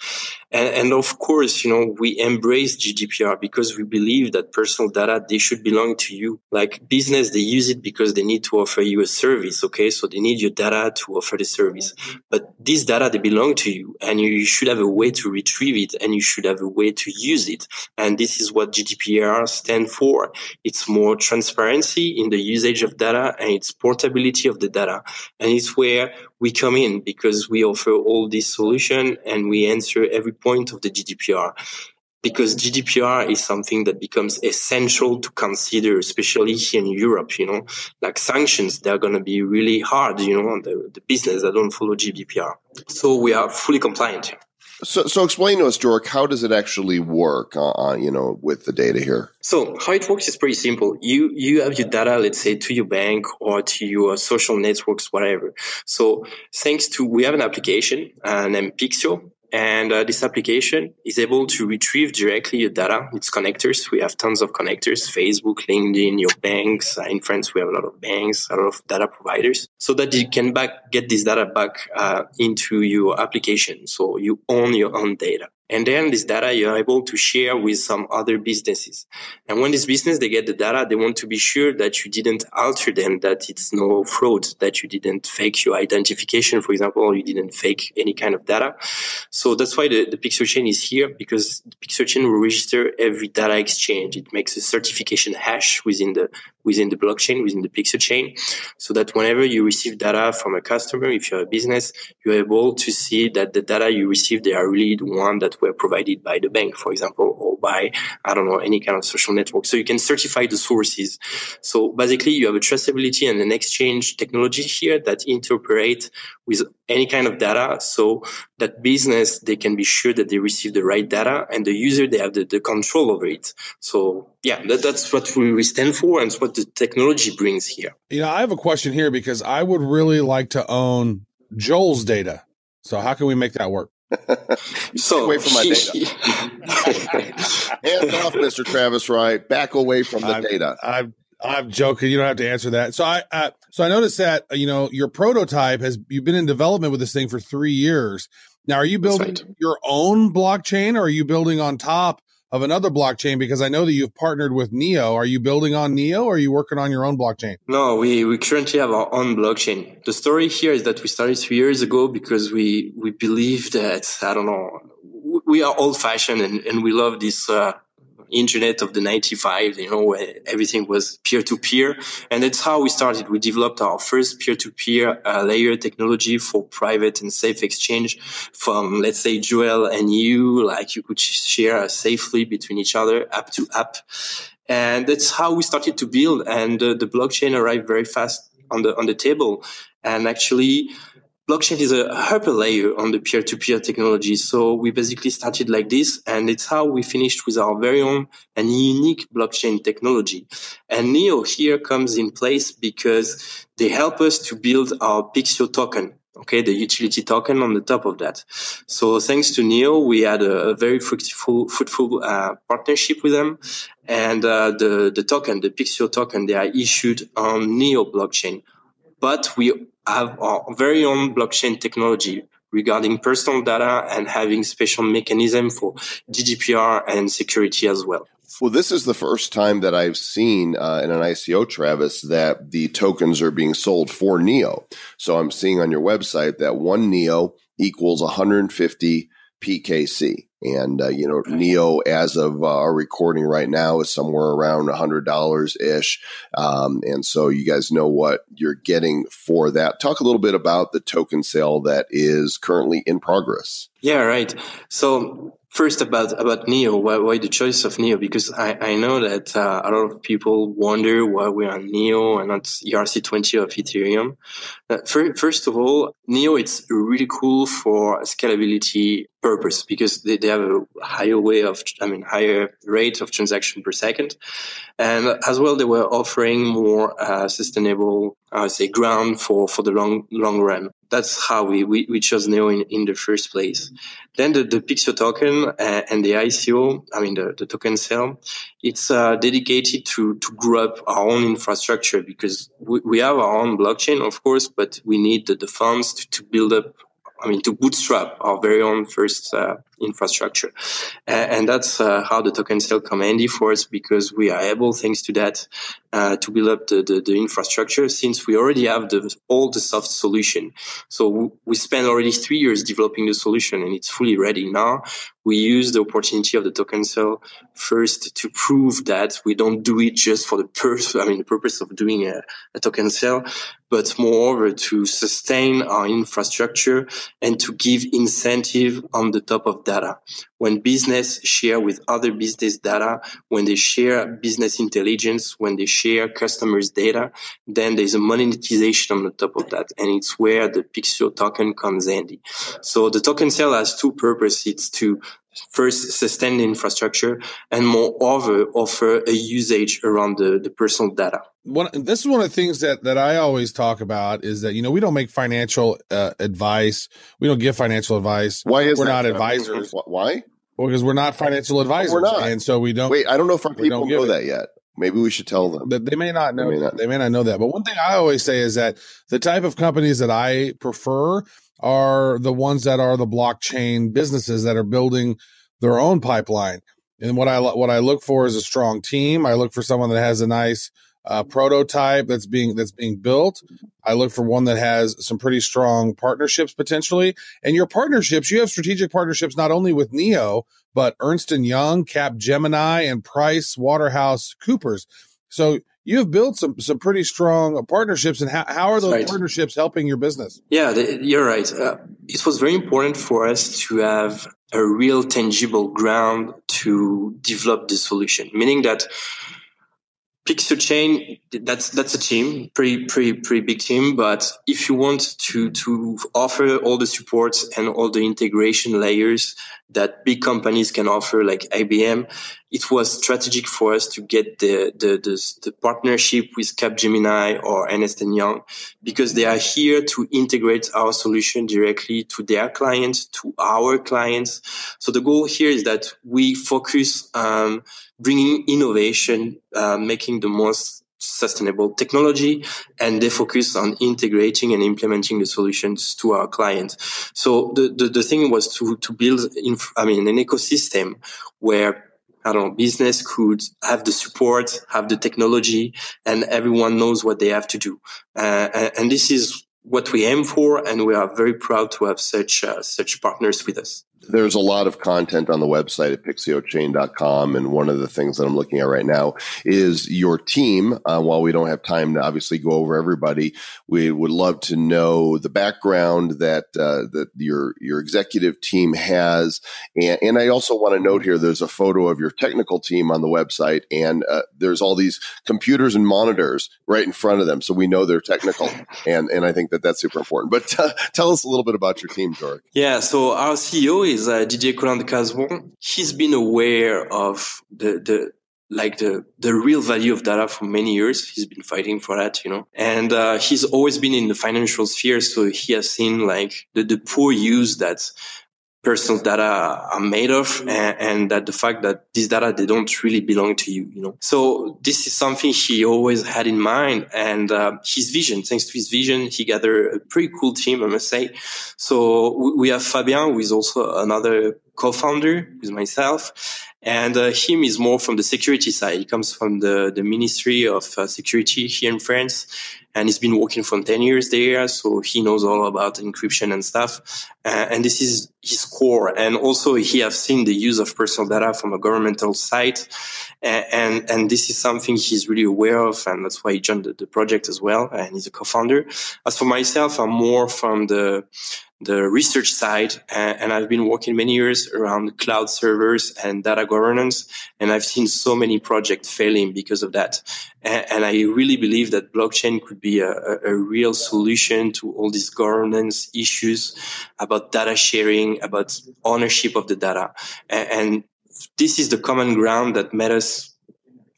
Speaker 8: And, and, of course, you know, we embrace GDPR because we believe that personal data, they should belong to you. Like business, they use it because they need to offer you a service. Okay. So they need your data to offer the service, but this data, they belong to you and you should have a way to retrieve it and you should have a way to use it. And this is what GDPR stands for. It's more transparency in the usage of data and it's portability of the data. And it's where we come in because we offer all this solution and we answer every point of the GDPR. Because GDPR is something that becomes essential to consider, especially here in Europe, you know, like sanctions, they're going to be really hard, you know, on the, the business that don't follow GDPR. So we are fully compliant.
Speaker 1: So, so explain to us, Jork, how does it actually work, uh, uh, you know, with the data here?
Speaker 8: So how it works is pretty simple. You, you have your data, let's say to your bank or to your social networks, whatever. So thanks to, we have an application uh, named Pikcio and uh, this application is able to retrieve directly your data. It's connectors. We have tons of connectors, Facebook, LinkedIn, your banks. Uh, in France, we have a lot of banks, a lot of data providers so that you can back, get this data back uh, into your application. So you own your own data. And then this data you're able to share with some other businesses. And when this business, they get the data, they want to be sure that you didn't alter them, that it's no fraud, that you didn't fake your identification, for example, or you didn't fake any kind of data. So that's why the, the Pikcio chain is here because the Pikcio chain will register every data exchange. It makes a certification hash within the within the blockchain, within the Pikcio chain, so that whenever you receive data from a customer, if you're a business, you're able to see that the data you receive, they are really the one that were provided by the bank, for example, or by, I don't know, any kind of social network. So you can certify the sources. So basically you have a traceability and an exchange technology here that interoperate with any kind of data. So that business, they can be sure that they receive the right data and the user, they have the, the control over it. So yeah, that, that's what we stand for and what the technology brings here.
Speaker 2: You know, I have a question here because I would really like to own Joel's data. So how can we make that work?
Speaker 1: so away from my data. Hands off, Mr. Travis Wright. Back away from the
Speaker 2: I'm,
Speaker 1: data.
Speaker 2: I'm I'm joking. You don't have to answer that. So I, uh, so I noticed that you know your prototype has you've been in development with this thing for three years. Now, are you building right. your own blockchain, or are you building on top of another blockchain? Because I know that you've partnered with Neo. Are you building on Neo, or are you working on your own blockchain?
Speaker 8: No, we we currently have our own blockchain. The story here is that we started three years ago because we we believe that I don't know we are old fashioned and, and we love this uh, internet of the 95, you know, where everything was peer to peer. And that's how we started. We developed our first peer to peer layer technology for private and safe exchange from, let's say, Joel and you, like you could share safely between each other, app to app. And that's how we started to build. And uh, the blockchain arrived very fast on the, on the table. And actually, blockchain is a hyper layer on the peer-to-peer technology. So we basically started like this, and it's how we finished with our very own and unique blockchain technology. And Neo here comes in place because they help us to build our Pikcio token. Okay, the utility token on the top of that. So thanks to Neo, we had a, a very fruitful, fruitful uh, partnership with them, and uh, the the token, the Pikcio token, they are issued on Neo blockchain. But we have our very own blockchain technology regarding personal data and having special mechanism for GDPR and security as well.
Speaker 1: Well, this is the first time that I've seen uh, in an ICO, Travis, that the tokens are being sold for Neo. So I'm seeing on your website that one Neo equals 150 PKC. And, uh, you know, Neo, as of uh, our recording right now, is somewhere around a $100 ish. Um, and so you guys know what you're getting for that. Talk a little bit about the token sale that is currently in progress.
Speaker 8: Yeah, right. So first about about Neo, why, why the choice of Neo? Because I, I know that uh, a lot of people wonder why we're on Neo and not ERC20 of Ethereum. Uh, for, first of all, Neo it's really cool for scalability purpose because they, they have a higher way of, I mean, higher rate of transaction per second. And as well, they were offering more uh, sustainable, I would say, ground for, for the long, long run. That's how we, we, we chose Neo in, in the first place. Then the, the Pikcio token uh, and the ICO, I mean the, the token sale, it's uh, dedicated to to grow up our own infrastructure because we, we have our own blockchain, of course, but we need the, the funds to, to build up I mean, to bootstrap our very own first uh, infrastructure. And, that's uh, how the token sale come handy for us because we are able, thanks to that, uh, to build up the, the, the, infrastructure since we already have the, all the soft solution. So we spent already three years developing the solution and it's fully ready now. We use the opportunity of the token sale first to prove that we don't do it just for the purpose, I mean, the purpose of doing a, a token sale, but moreover to sustain our infrastructure and to give incentive on the top of data. When business share with other business data, when they share business intelligence, when they share customers data, then there's a monetization on the top of that. And it's where the Pikcio token comes handy. So the token sale has two purposes. It's to first sustain the infrastructure and moreover offer a usage around the, the personal data.
Speaker 2: One this is one of the things that that i always talk about is that you know we don't make financial uh, advice. We don't give financial advice.
Speaker 1: Why is
Speaker 2: we're
Speaker 1: that?
Speaker 2: not advisors.
Speaker 1: why?
Speaker 2: Well, because we're not financial advisors
Speaker 1: we're not.
Speaker 2: and so we don't
Speaker 1: wait i don't know if our people know
Speaker 2: it.
Speaker 1: that yet. Maybe we should tell them.
Speaker 2: That they may not know
Speaker 1: they may not.
Speaker 2: they may not know that. But one thing i always say is that the type of companies that i prefer are the ones that are the blockchain businesses that are building their own pipeline. And what I what I look for is a strong team. I look for someone that has a nice uh, prototype that's being that's being built. I look for one that has some pretty strong partnerships potentially. And your partnerships, you have strategic partnerships not only with Neo but Ernst and Young, Capgemini, and Price Waterhouse Coopers. So you have built some some pretty strong partnerships. And how, how are those right. partnerships helping your business?
Speaker 8: Yeah, you're right. Uh, it was very important for us to have a real tangible ground to develop the solution, meaning that Pikcio Chain, that's that's a team, pretty pretty pretty big team. But if you want to to offer all the supports and all the integration layers that big companies can offer, like IBM, it was strategic for us to get the the the, the partnership with Capgemini or Ernst Young because they are here to integrate our solution directly to their clients, to our clients. So the goal here is that we focus. Um, bringing innovation, uh, making the most sustainable technology and they focus on integrating and implementing the solutions to our clients. So the, the, the thing was to, to build, in, I mean, an ecosystem where I don't know, business could have the support, have the technology, and everyone knows what they have to do. Uh, and, and, this is what we aim for, and we are very proud to have such uh, such partners with us
Speaker 1: there's a lot of content on the website at pikciochain.com. And one of the things that I'm looking at right now is your team. Uh, while we don't have time to obviously go over everybody, we would love to know the background that, uh, that your, your executive team has. And, and I also want to note here, there's a photo of your technical team on the website and uh, there's all these computers and monitors right in front of them. So we know they're technical. And, and I think that that's super important. But uh, tell us a little bit about your team, George.
Speaker 8: Yeah. So our CEO is uh, Didier Colin de Casbon. He's been aware of the, the, like the, the real value of data for many years. He's been fighting for that, you know, and, uh, he's always been in the financial sphere. So he has seen like the, the poor use that personal data are made of and, and, that the fact that these data they don't really belong to you you know? So this is something he always had in mind and uh, his vision thanks to his vision he gathered a pretty cool team i must say. So we have fabian who is also another co-founder with myself and uh, him is more from the security side he comes from the, the ministry of uh, security here in france and he's been working for 10 years there. So he knows all about encryption and stuff. Uh, and this is his core. And also he has seen the use of personal data from a governmental site. And, and, and this is something he's really aware of. And that's why he joined the, the project as well. And he's a co-founder. As for myself, I'm more from the, the research side and I've been working many years around cloud servers and data governance and I've seen so many projects failing because of that and, I really believe that blockchain could be a, a, real solution to all these governance issues about data sharing about ownership of the data and, this is the common ground that met us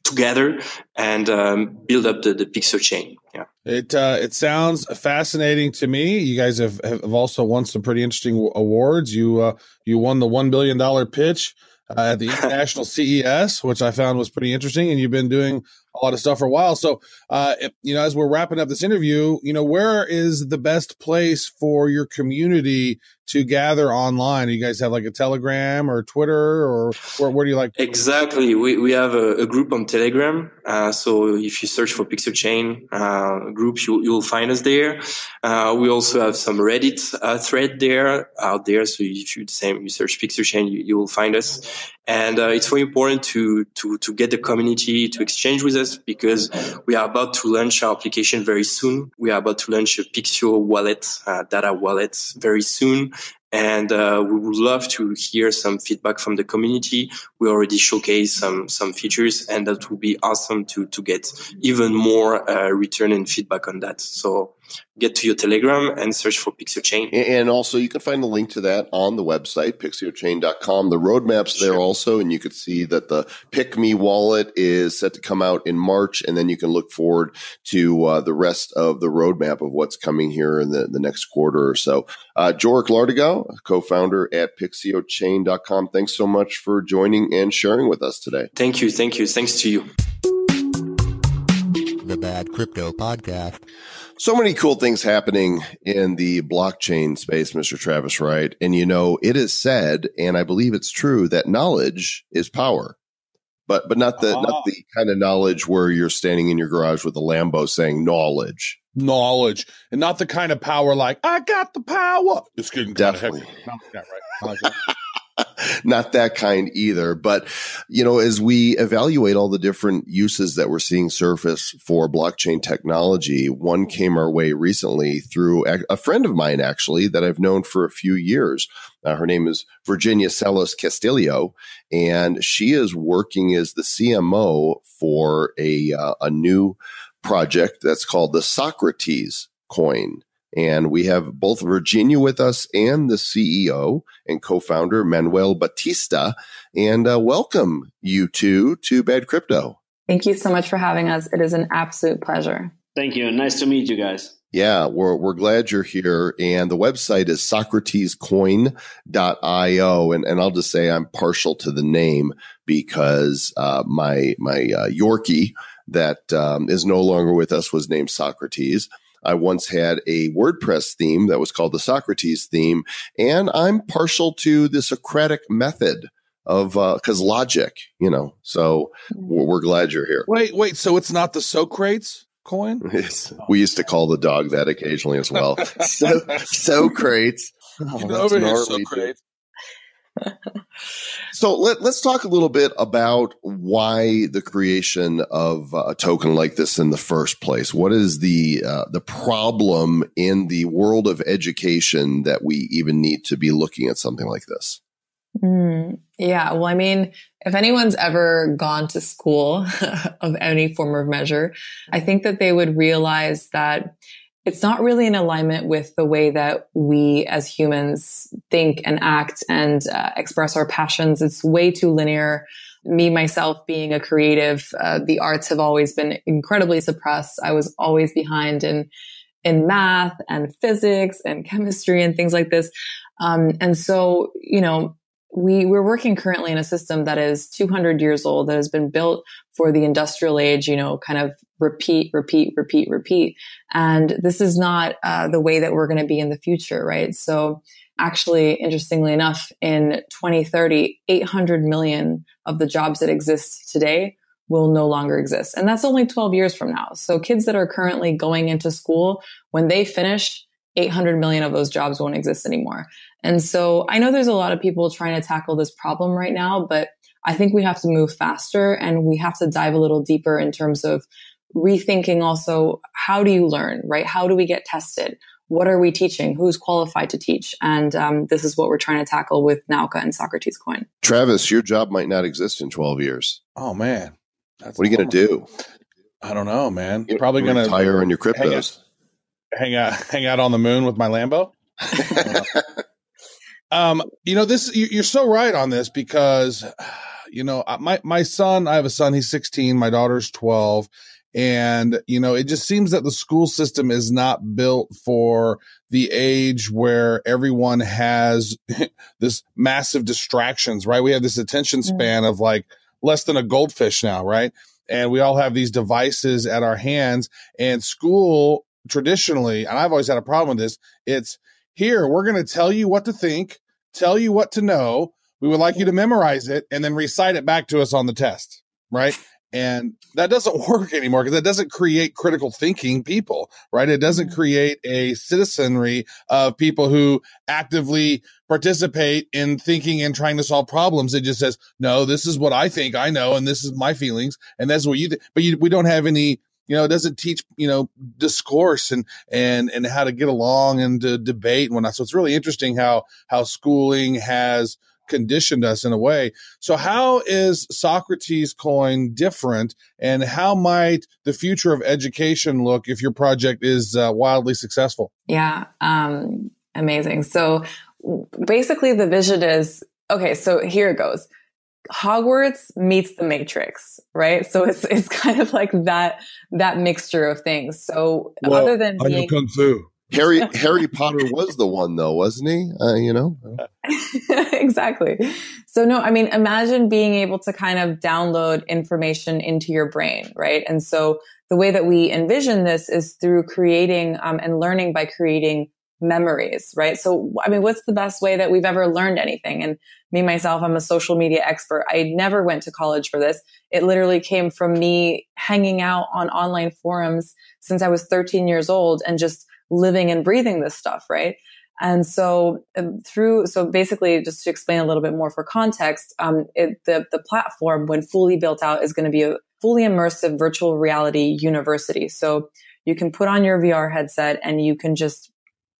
Speaker 8: together and um, build up the, the chain. Yeah.
Speaker 2: It uh, it sounds fascinating to me. You guys have, have also won some pretty interesting awards. You uh, you won the one billion dollar pitch uh, at the International CES, which I found was pretty interesting, and you've been doing a lot of stuff for a while. So, uh, if, you know, as we're wrapping up this interview, you know, where is the best place for your community to gather online? You guys have like a Telegram or Twitter, or where, where do you like?
Speaker 8: Exactly. We, we have a, a group on Telegram. Uh, so if you search for Pikcio Chain uh, you, you'll find us there. Uh, we also have some Reddit uh, thread there out there. So if you same you search Pikcio Chain, you, you will find us. And uh, it's very important to to to get the community to exchange with us because we are about to launch our application very soon. We are about to launch a Pikcio wallet, uh, data wallet very soon. And uh, we would love to hear some feedback from the community. We already showcased some some features, and that would be awesome to to get even more uh, return and feedback on that. So get to your Telegram and search for Pikcio Chain.
Speaker 1: And also, you can find the link to that on the website, pikciochain.com. The roadmap's there also, and you can see that the Pikcio wallet is set to come out in March, and then you can look forward to uh, the rest of the roadmap of what's coming here in the, the next quarter or so. Uh, Jorick Lartigau, co-founder at pikciochain.com. Thanks so much for joining and sharing with us today.
Speaker 8: Thank you. Thank you. Thanks to you.
Speaker 7: The Bad Crypto Podcast.
Speaker 1: So many cool things happening in the blockchain space, Mr. Travis Wright. And you know, it is said, and I believe it's true, that knowledge is power. But but not the not ah. the kind of knowledge where you're standing in your garage with a Lambo saying knowledge.
Speaker 2: Knowledge. And not the kind of power like, I got the power. It's getting kind
Speaker 1: Definitely.
Speaker 2: of heavy. Not like that, right? Not like that.
Speaker 1: not that kind either. But, you know, as we evaluate all the different uses that we're seeing surface for blockchain technology, one came our way recently through a, friend of mine, actually, that I've known for a few years. Uh, her name is Virginia Salas Kastler, and she is working as the CMO for a, uh, a new project that's called the Socrates coin. And we have both Virginia with us and the CEO and co-founder Manuel Batista. And uh, welcome you two to Bad Crypto.
Speaker 9: Thank you so much for having us. It is an absolute pleasure.
Speaker 10: Thank you. And nice to meet you guys.
Speaker 1: Yeah, we're we're glad you're here. And the website is socratescoin.io. And and I'll just say I'm partial to the name because uh, my my uh, Yorkie that um, is no longer with us was named Socrates. I once had a WordPress theme that was called the Socrates theme, and I'm partial to the Socratic method of uh, because logic, you know. So mm-hmm. we're, we're glad you're here.
Speaker 2: Wait, wait. So it's not the Socrates coin?
Speaker 1: It's- we used to call the dog that occasionally as well. so Socrates. Oh,
Speaker 2: Get
Speaker 1: that's
Speaker 2: over here,
Speaker 1: gnarly, dude.
Speaker 2: Socrates.
Speaker 1: So let, let's talk a little bit about why the creation of uh, a token like this in the first place. What is the uh, the problem in the world of education that we even need to be looking at something like this?
Speaker 9: Mm, yeah. Well, I mean, if anyone's ever gone to school of any form of measure, I think that they would realize that it's not really in alignment with the way that we as humans think and act and uh, express our passions. It's way too linear. Me, myself, being a creative, uh, the arts have always been incredibly suppressed. I was always behind in, in math and physics and chemistry and things like this. Um, and so, you know, we, we're working currently in a system that is 200 years old, that has been built for the industrial age, you know, kind of repeat, repeat, repeat, repeat. And this is not uh, the way that we're going to be in the future, right? So actually, interestingly enough, in 2030, 800 million of the jobs that exist today will no longer exist. And that's only 12 years from now. So kids that are currently going into school, when they finish, 800 million of those jobs won't exist anymore. And so I know there's a lot of people trying to tackle this problem right now, but I think we have to move faster and we have to dive a little deeper in terms of rethinking also how do you learn, right? How do we get tested? What are we teaching? Who's qualified to teach? And um, this is what we're trying to tackle with Nauka and Socrates Coin.
Speaker 1: Travis, your job might not exist in 12 years.
Speaker 2: Oh man. That's
Speaker 1: What are you going to do?
Speaker 2: I don't know, man.
Speaker 1: You're
Speaker 2: Probably going to
Speaker 1: retire on your
Speaker 2: hang out,
Speaker 1: cryptos.
Speaker 2: hang out, hang out on the moon with my Lambo. Um, you know, this you- you're so right on this because, you know, my my son, I have a son. He's 16. My daughter's 12, And, you know, it just seems that the school system is not built for the age where everyone has this massive distractions, right? We have this attention mm. span of like less than a goldfish now, right? And we all have these devices at our hands and school traditionally, and I've always had a problem with this. It's here, we're going to tell you what to think, tell you what to know. We would like you to mm. memorize it and then recite it back to us on the test, right? And that doesn't work anymore because that doesn't create critical thinking people, right? It doesn't mm-hmm. create a citizenry of people who actively participate in thinking and trying to solve problems. It just says, no, this is what I think I know, and this is my feelings, and that's what you. Th-. But you, we don't have any. You know, it doesn't teach you know discourse and and and how to get along and to debate and whatnot. So it's really interesting how how schooling has conditioned us in a way. So how is Socrates coin different and how might the future of education look if your project is uh, wildly successful?
Speaker 9: Yeah, um, amazing. So basically the vision is, okay, so here it goes. Hogwarts meets the Matrix, right? So it's it's kind of like that that mixture of things. So
Speaker 2: well,
Speaker 9: other than
Speaker 2: I
Speaker 9: being
Speaker 2: kung fu.
Speaker 1: Harry Harry Potter was the one though, wasn't he? Uh, you know.
Speaker 9: exactly. So no, I mean, imagine being able to kind of download information into your brain, right? And so the way that we envision this is through creating um, and learning by creating memories, right? So, I mean, what's the best way that we've ever learned anything? And me, myself, I'm a social media expert. I never went to college for this. It literally came from me hanging out on online forums since I was 13 years old and just living and breathing this stuff, right? And so um, through, so basically just to explain a little bit more for context, um, it, the, the platform when fully built out is going to be a fully immersive virtual reality university. So you can put on your VR headset and you can just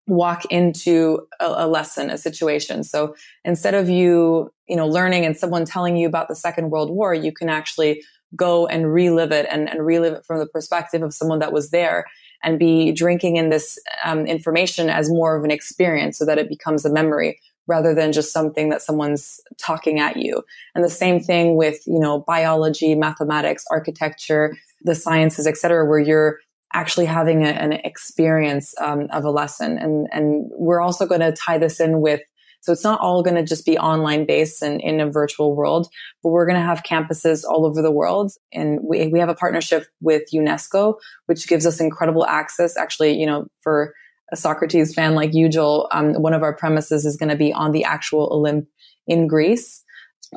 Speaker 9: walk into a, a, lesson, a situation. So instead of you, you know, learning and someone telling you about the Second World War, you can actually go and relive it and, and relive it from the perspective of someone that was there and be drinking in this um, information as more of an experience so that it becomes a memory rather than just something that someone's talking at you. And the same thing with, you know, biology, mathematics, architecture, the sciences, et cetera, where you're actually having a, an experience um, of a lesson. And, and we're also going to tie this in with so it's not all going to just be online based and in a virtual world, but we're going to have campuses all over the world. And we, we have a partnership with UNESCO, which gives us incredible access. Actually, you know, for a Socrates fan like you, Joel, um, one of our premises is going to be on the actual Olymp in Greece,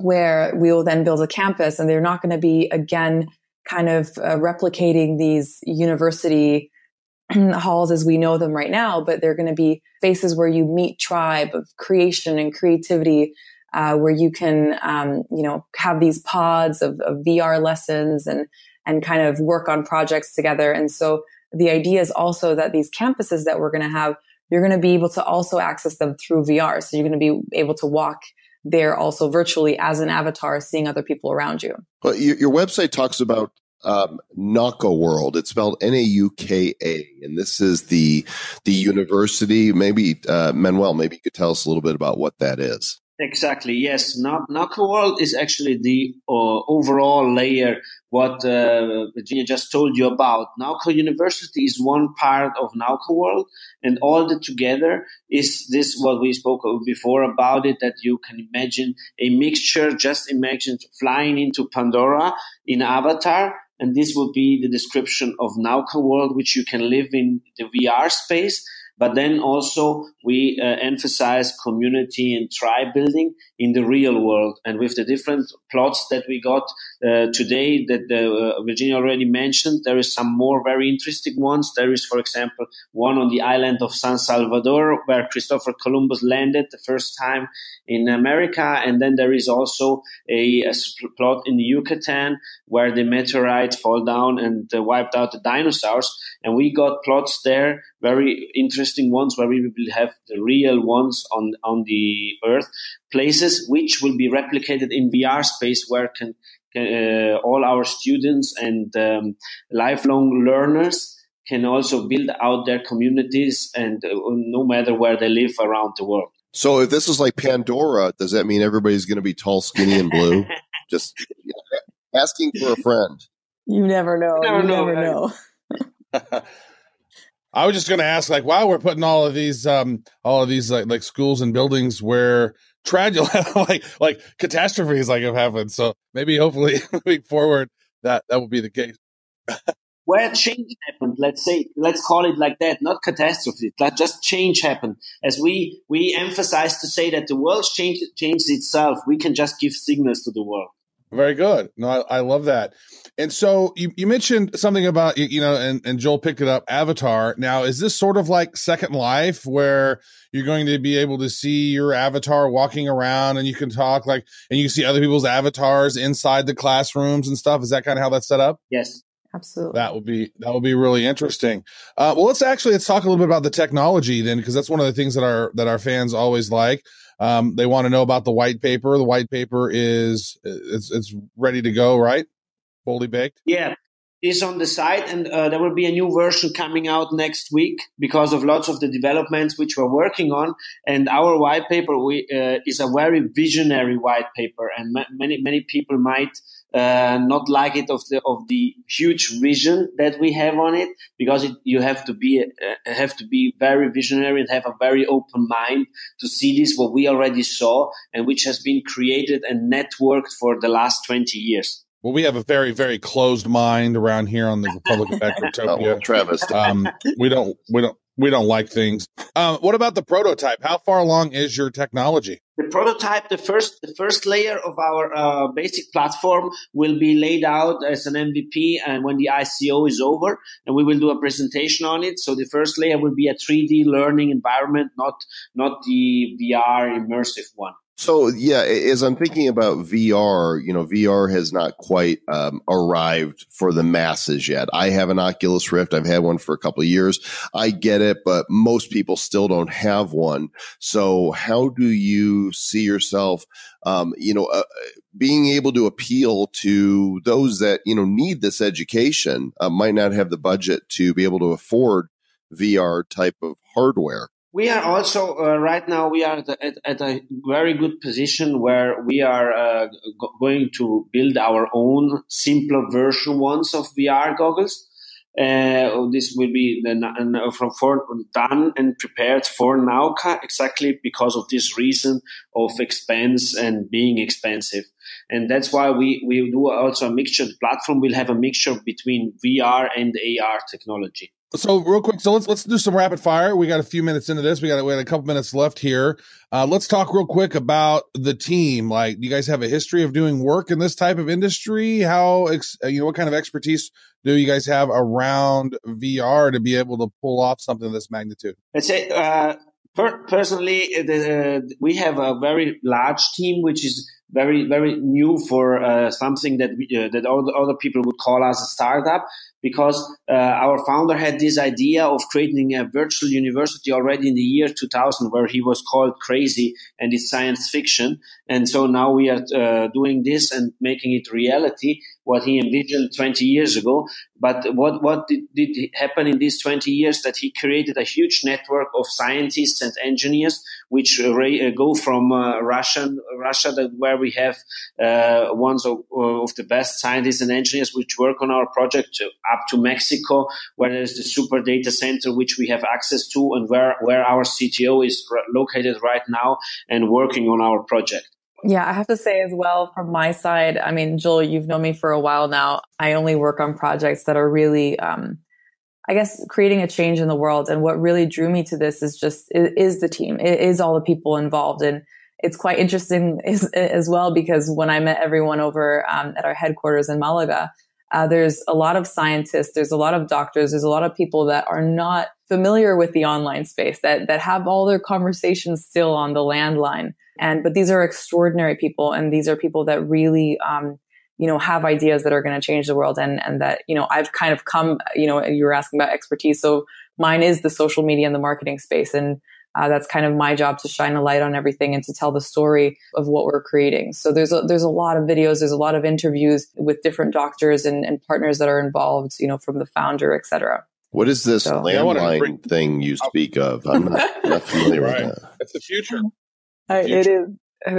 Speaker 9: where we will then build a campus and they're not going to be again kind of uh, replicating these university halls as we know them right now, but they're going to be spaces where you meet tribe of creation and creativity, uh, where you can, um, you know, have these pods of, of VR lessons and and kind of work on projects together. And so the idea is also that these campuses that we're going to have, you're going to be able to also access them through VR. So you're going to be able to walk there also virtually as an avatar, seeing other people around you.
Speaker 1: Your, your website talks about um, World. It's spelled N A U K A, and this is the the university. Maybe uh, Manuel, maybe you could tell us a little bit about what that is.
Speaker 10: Exactly. Yes. Nauka World is actually the uh, overall layer. What uh, Virginia just told you about. Nauka University is one part of Nauka World, and all the together is this what we spoke before about it. That you can imagine a mixture. Just imagine flying into Pandora in Avatar and this will be the description of Nauka world, which you can live in the VR space. But then also we uh, emphasize community and tribe building in the real world. And with the different plots that we got uh, today that uh, Virginia already mentioned, there is some more very interesting ones. There is, for example, one on the island of San Salvador where Christopher Columbus landed the first time in America. And then there is also a, a plot in Yucatan where the meteorite fall down and uh, wiped out the dinosaurs. And we got plots there, very interesting ones where we will have the real ones on, on the earth places which will be replicated in VR space where can uh, all our students and um, lifelong learners can also build out their communities and uh, no matter where they live around the world.
Speaker 1: So if this is like Pandora, does that mean everybody's going to be tall, skinny, and blue? Just asking for a friend.
Speaker 9: You never know.
Speaker 10: You never
Speaker 9: you
Speaker 10: know,
Speaker 9: never
Speaker 10: right?
Speaker 9: know.
Speaker 2: I was just going to ask, like, wow, we're putting all of these, um, all of these like like schools and buildings where tragedy, like like catastrophes, like have happened. So maybe, hopefully, moving forward, that that will be the case.
Speaker 10: where change happened let's say let's call it like that not catastrophe that just change happened as we we emphasize to say that the world changed changed itself we can just give signals to the world
Speaker 2: Very good. No, I, I love that. And so you, you mentioned something about you you know, and, and Joel picked it up. Avatar. Now, is this sort of like Second Life, where you're going to be able to see your avatar walking around, and you can talk like, and you see other people's avatars inside the classrooms and stuff? Is that kind of how that's set up?
Speaker 10: yes
Speaker 9: Absolutely.
Speaker 2: That would be that would be really interesting. Uh, well, let's actually let's talk a little bit about the technology then, because that's one of the things that our that our fans always like. Um, they want to know about the white paper. The white paper is it's it's ready to go, right? Fully baked.
Speaker 10: Yeah, is on the site, and uh, there will be a new version coming out next week because of lots of the developments which we're working on. And our white paper we, uh, is a very visionary white paper, and ma- many many people might uh, not like it of the of the huge vision that we have on it because it, you have to be uh, have to be very visionary and have a very open mind to see this what we already saw and which has been created and networked for the last 20 years.
Speaker 2: Well, we have a very very closed mind around here on the Republic of
Speaker 1: Oh. Travis,
Speaker 2: Um, we don't we don't we don't like things. Um, what about the prototype? How far along is your technology?
Speaker 10: The prototype, the first, the first layer of our uh, basic platform will be laid out as an MVP, and when the ICO is over, and we will do a presentation on it. So the first layer will be a 3D learning environment, not not the VR immersive one.
Speaker 1: So yeah, as I'm thinking about VR, you know, VR has not quite um, arrived for the masses yet. I have an Oculus Rift. I've had one for a couple of years. I get it, but most people still don't have one. So how do you see yourself, um, you know, uh, being able to appeal to those that you know need this education, uh, might not have the budget to be able to afford VR type of hardware?
Speaker 10: We are also uh, right now we are at, at, at a very good position where we are uh, go- going to build our own simpler version ones of VR goggles. Uh, this will be then uh, from for, done and prepared for Nauka exactly because of this reason of expense and being expensive. And that's why we, we do also a mixture. The platform will have a mixture between VR and AR technology.
Speaker 2: So real quick, so let's let's do some rapid fire. We got a few minutes into this. We got we got a couple minutes left here. Uh, let's talk real quick about the team. Like, do you guys have a history of doing work in this type of industry? How ex, uh, you know what kind of expertise do you guys have around VR to be able to pull off something of this magnitude?
Speaker 10: Say, uh, per- personally, uh, the, uh, we have a very large team, which is very, very new for uh, something that we, uh, that all the other people would call us a startup. Because uh, our founder had this idea of creating a virtual university already in the year 2000, where he was called crazy and it's science fiction. And so now we are uh, doing this and making it reality, what he envisioned 20 years ago. But what, what did, did happen in these 20 years that he created a huge network of scientists and engineers, which uh, ra- uh, go from uh, Russian, Russia, that where we have uh, ones of, of the best scientists and engineers which work on our project uh, up to Mexico, where there's the super data center which we have access to and where, where our CTO is located right now and working on our project.
Speaker 9: Yeah, I have to say as well from my side, I mean, Joel, you've known me for a while now. I only work on projects that are really, um, I guess, creating a change in the world. And what really drew me to this is just, is, the team, it is all the people involved. And it's quite interesting as, as well because when I met everyone over um, at our headquarters in Malaga, uh, there's a lot of scientists, there's a lot of doctors, there's a lot of people that are not familiar with the online space that that have all their conversations still on the landline. And but these are extraordinary people, and these are people that really, um, you know, have ideas that are going to change the world, and and that you know I've kind of come, you know, you were asking about expertise, so mine is the social media and the marketing space, and uh, that's kind of my job to shine a light on everything and to tell the story of what we're creating. So there's a, there's a lot of videos, there's a lot of interviews with different doctors and, and partners that are involved, you know, from the founder, et cetera.
Speaker 1: What is this
Speaker 9: So-
Speaker 2: Yeah, I wanted to
Speaker 1: landline
Speaker 2: bring-
Speaker 1: thing you speak of? I'm not, not familiar
Speaker 2: Right.
Speaker 1: with that.
Speaker 2: It's the future.
Speaker 9: Uh, it
Speaker 2: Future.
Speaker 9: is.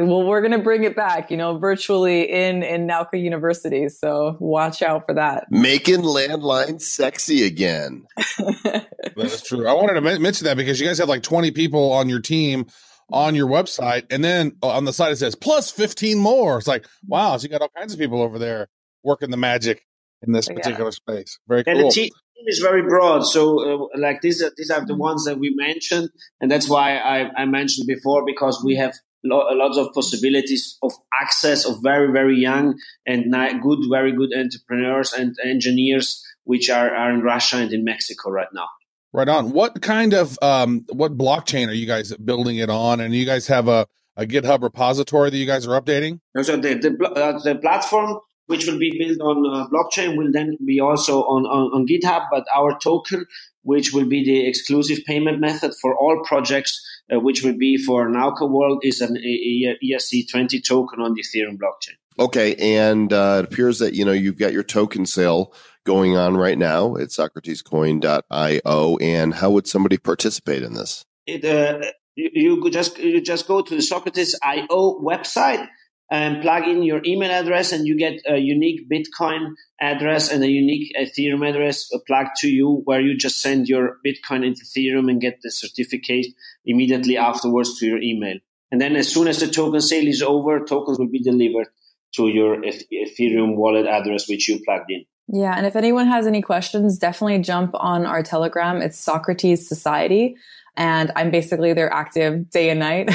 Speaker 9: well, we're going to bring it back, you know, virtually in, in Nauka University. So watch out for that.
Speaker 1: Making landline sexy again.
Speaker 2: That's true. I wanted to mention that because you guys have like 20 people on your team on your website. And then on the side, it says plus 15 more. It's like, wow. So you got all kinds of people over there working the magic in this
Speaker 9: Yeah.
Speaker 2: particular space. Very
Speaker 10: And
Speaker 2: cool.
Speaker 10: the team is very broad. So, uh, like these, are, these are the ones that we mentioned, and that's why I, I mentioned before because we have lo- lots of possibilities of access of very very young and good, very good entrepreneurs and engineers which are, are in Russia and in Mexico right now.
Speaker 2: Right on. What kind of um what blockchain are you guys building it on? And you guys have a, a GitHub repository that you guys are updating?
Speaker 10: So the the, uh, the platform which will be built on uh, blockchain will then be also on, on, on GitHub, but our token, which will be the exclusive payment method for all projects, uh, which will be for Nauka World, is an E- E- ERC20 token on the Ethereum blockchain.
Speaker 1: Okay, and uh, it appears that you know you've got your token sale going on right now at SocratesCoin.io. And how would somebody participate in this?
Speaker 10: It, uh, you, you just you just go to the Socrates.io website and plug in your email address, and you get a unique Bitcoin address and a unique Ethereum address plugged to you, where you just send your Bitcoin into Ethereum and get the certificate immediately afterwards to your email. And then, as soon as the token sale is over, tokens will be delivered to your Ethereum wallet address, which you plugged in.
Speaker 9: Yeah. And if anyone has any questions, definitely jump on our Telegram. It's Socrates Society. And I'm basically their active day and night.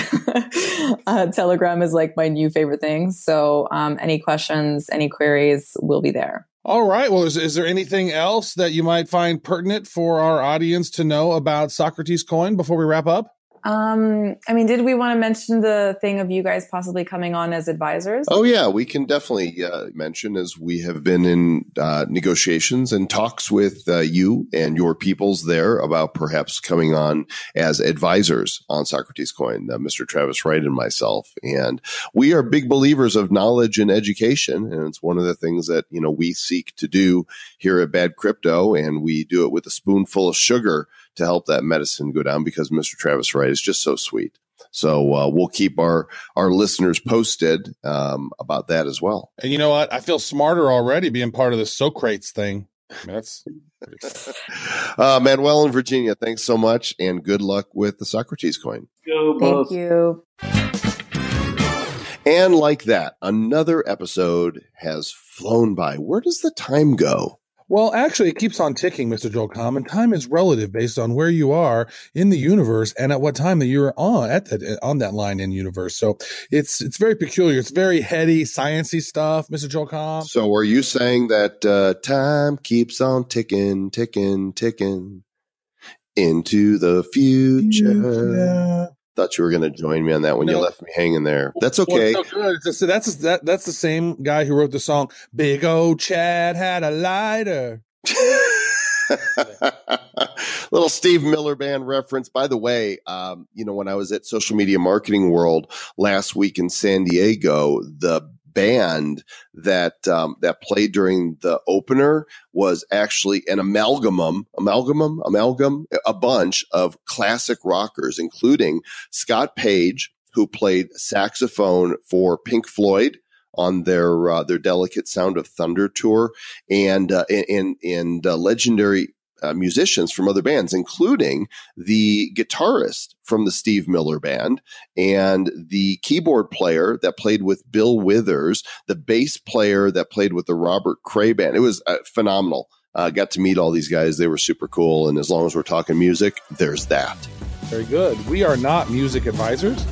Speaker 9: uh, Telegram is like my new favorite thing. So um, any questions, any queries will be there.
Speaker 2: All right. Well, is, is there anything else that you might find pertinent for our audience to know about Socrates Coin before we wrap up?
Speaker 9: Um, I mean, did we want to mention the thing of you guys possibly coming on as advisors?
Speaker 1: Oh yeah, we can definitely uh, mention as we have been in uh, negotiations and talks with uh, you and your peoples there about perhaps coming on as advisors on Socrates Coin, uh, Mr. Travis Wright and myself. And we are big believers of knowledge and education, and it's one of the things that you know we seek to do here at Bad Crypto, and we do it with a spoonful of sugar to help that medicine go down because Mr. Travis Wright is just so sweet. So uh, we'll keep our our listeners posted um, about that as well.
Speaker 2: And you know what? I feel smarter already being part of the Socrates thing. That's
Speaker 1: Uh, Manuel in Virginia, thanks so much, and good luck with the Socrates coin.
Speaker 10: Go
Speaker 9: Thank you.
Speaker 1: And like that, another episode has flown by. Where does the time go?
Speaker 2: Well, actually, it keeps on ticking, Mr. Joel Comm, and time is relative based on where you are in the universe and at what time that you're on at that on that line in universe. So it's it's very peculiar. It's very heady, sciency stuff, Mr. Joel Comm.
Speaker 1: So, are you saying that uh, time keeps on ticking, ticking, ticking into the future? Thought you were going to join me on that when you left me hanging there. That's okay.
Speaker 2: good. It's just- that's that, that's the same guy who wrote the song "Big O Chad Had a Lighter."
Speaker 1: Little Steve Miller Band reference. By the way, um, you know, when I was at Social Media Marketing World last week in San Diego, the band that um, that played during the opener was actually an amalgamum, amalgamum, amalgam, a bunch of classic rockers, including Scott Page, who played saxophone for Pink Floyd on their uh, their Delicate Sound of Thunder tour, and uh, and and uh, legendary uh, musicians from other bands, including the guitarist from the Steve Miller Band and the keyboard player that played with Bill Withers, the bass player that played with the Robert Cray Band. It was uh, phenomenal. Uh, got to meet all these guys; they were super cool. And as long as we're talking music, there's that.
Speaker 2: Very good. We are not music advisors.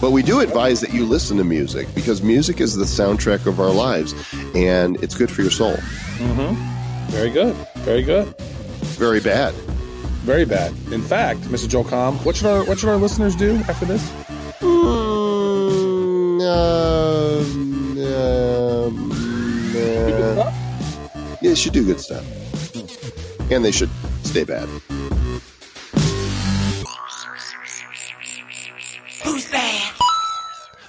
Speaker 1: But we do advise that you listen to music because music is the soundtrack of our lives, and it's good for your soul.
Speaker 2: Mm-hmm. Very good. Very good.
Speaker 1: Very bad.
Speaker 2: Very bad. In fact, Mr. Joel Comm, what should our what should our listeners do after this?
Speaker 1: Mm, um, um, uh, yeah, they should do good stuff, and they should stay bad.
Speaker 11: Bad?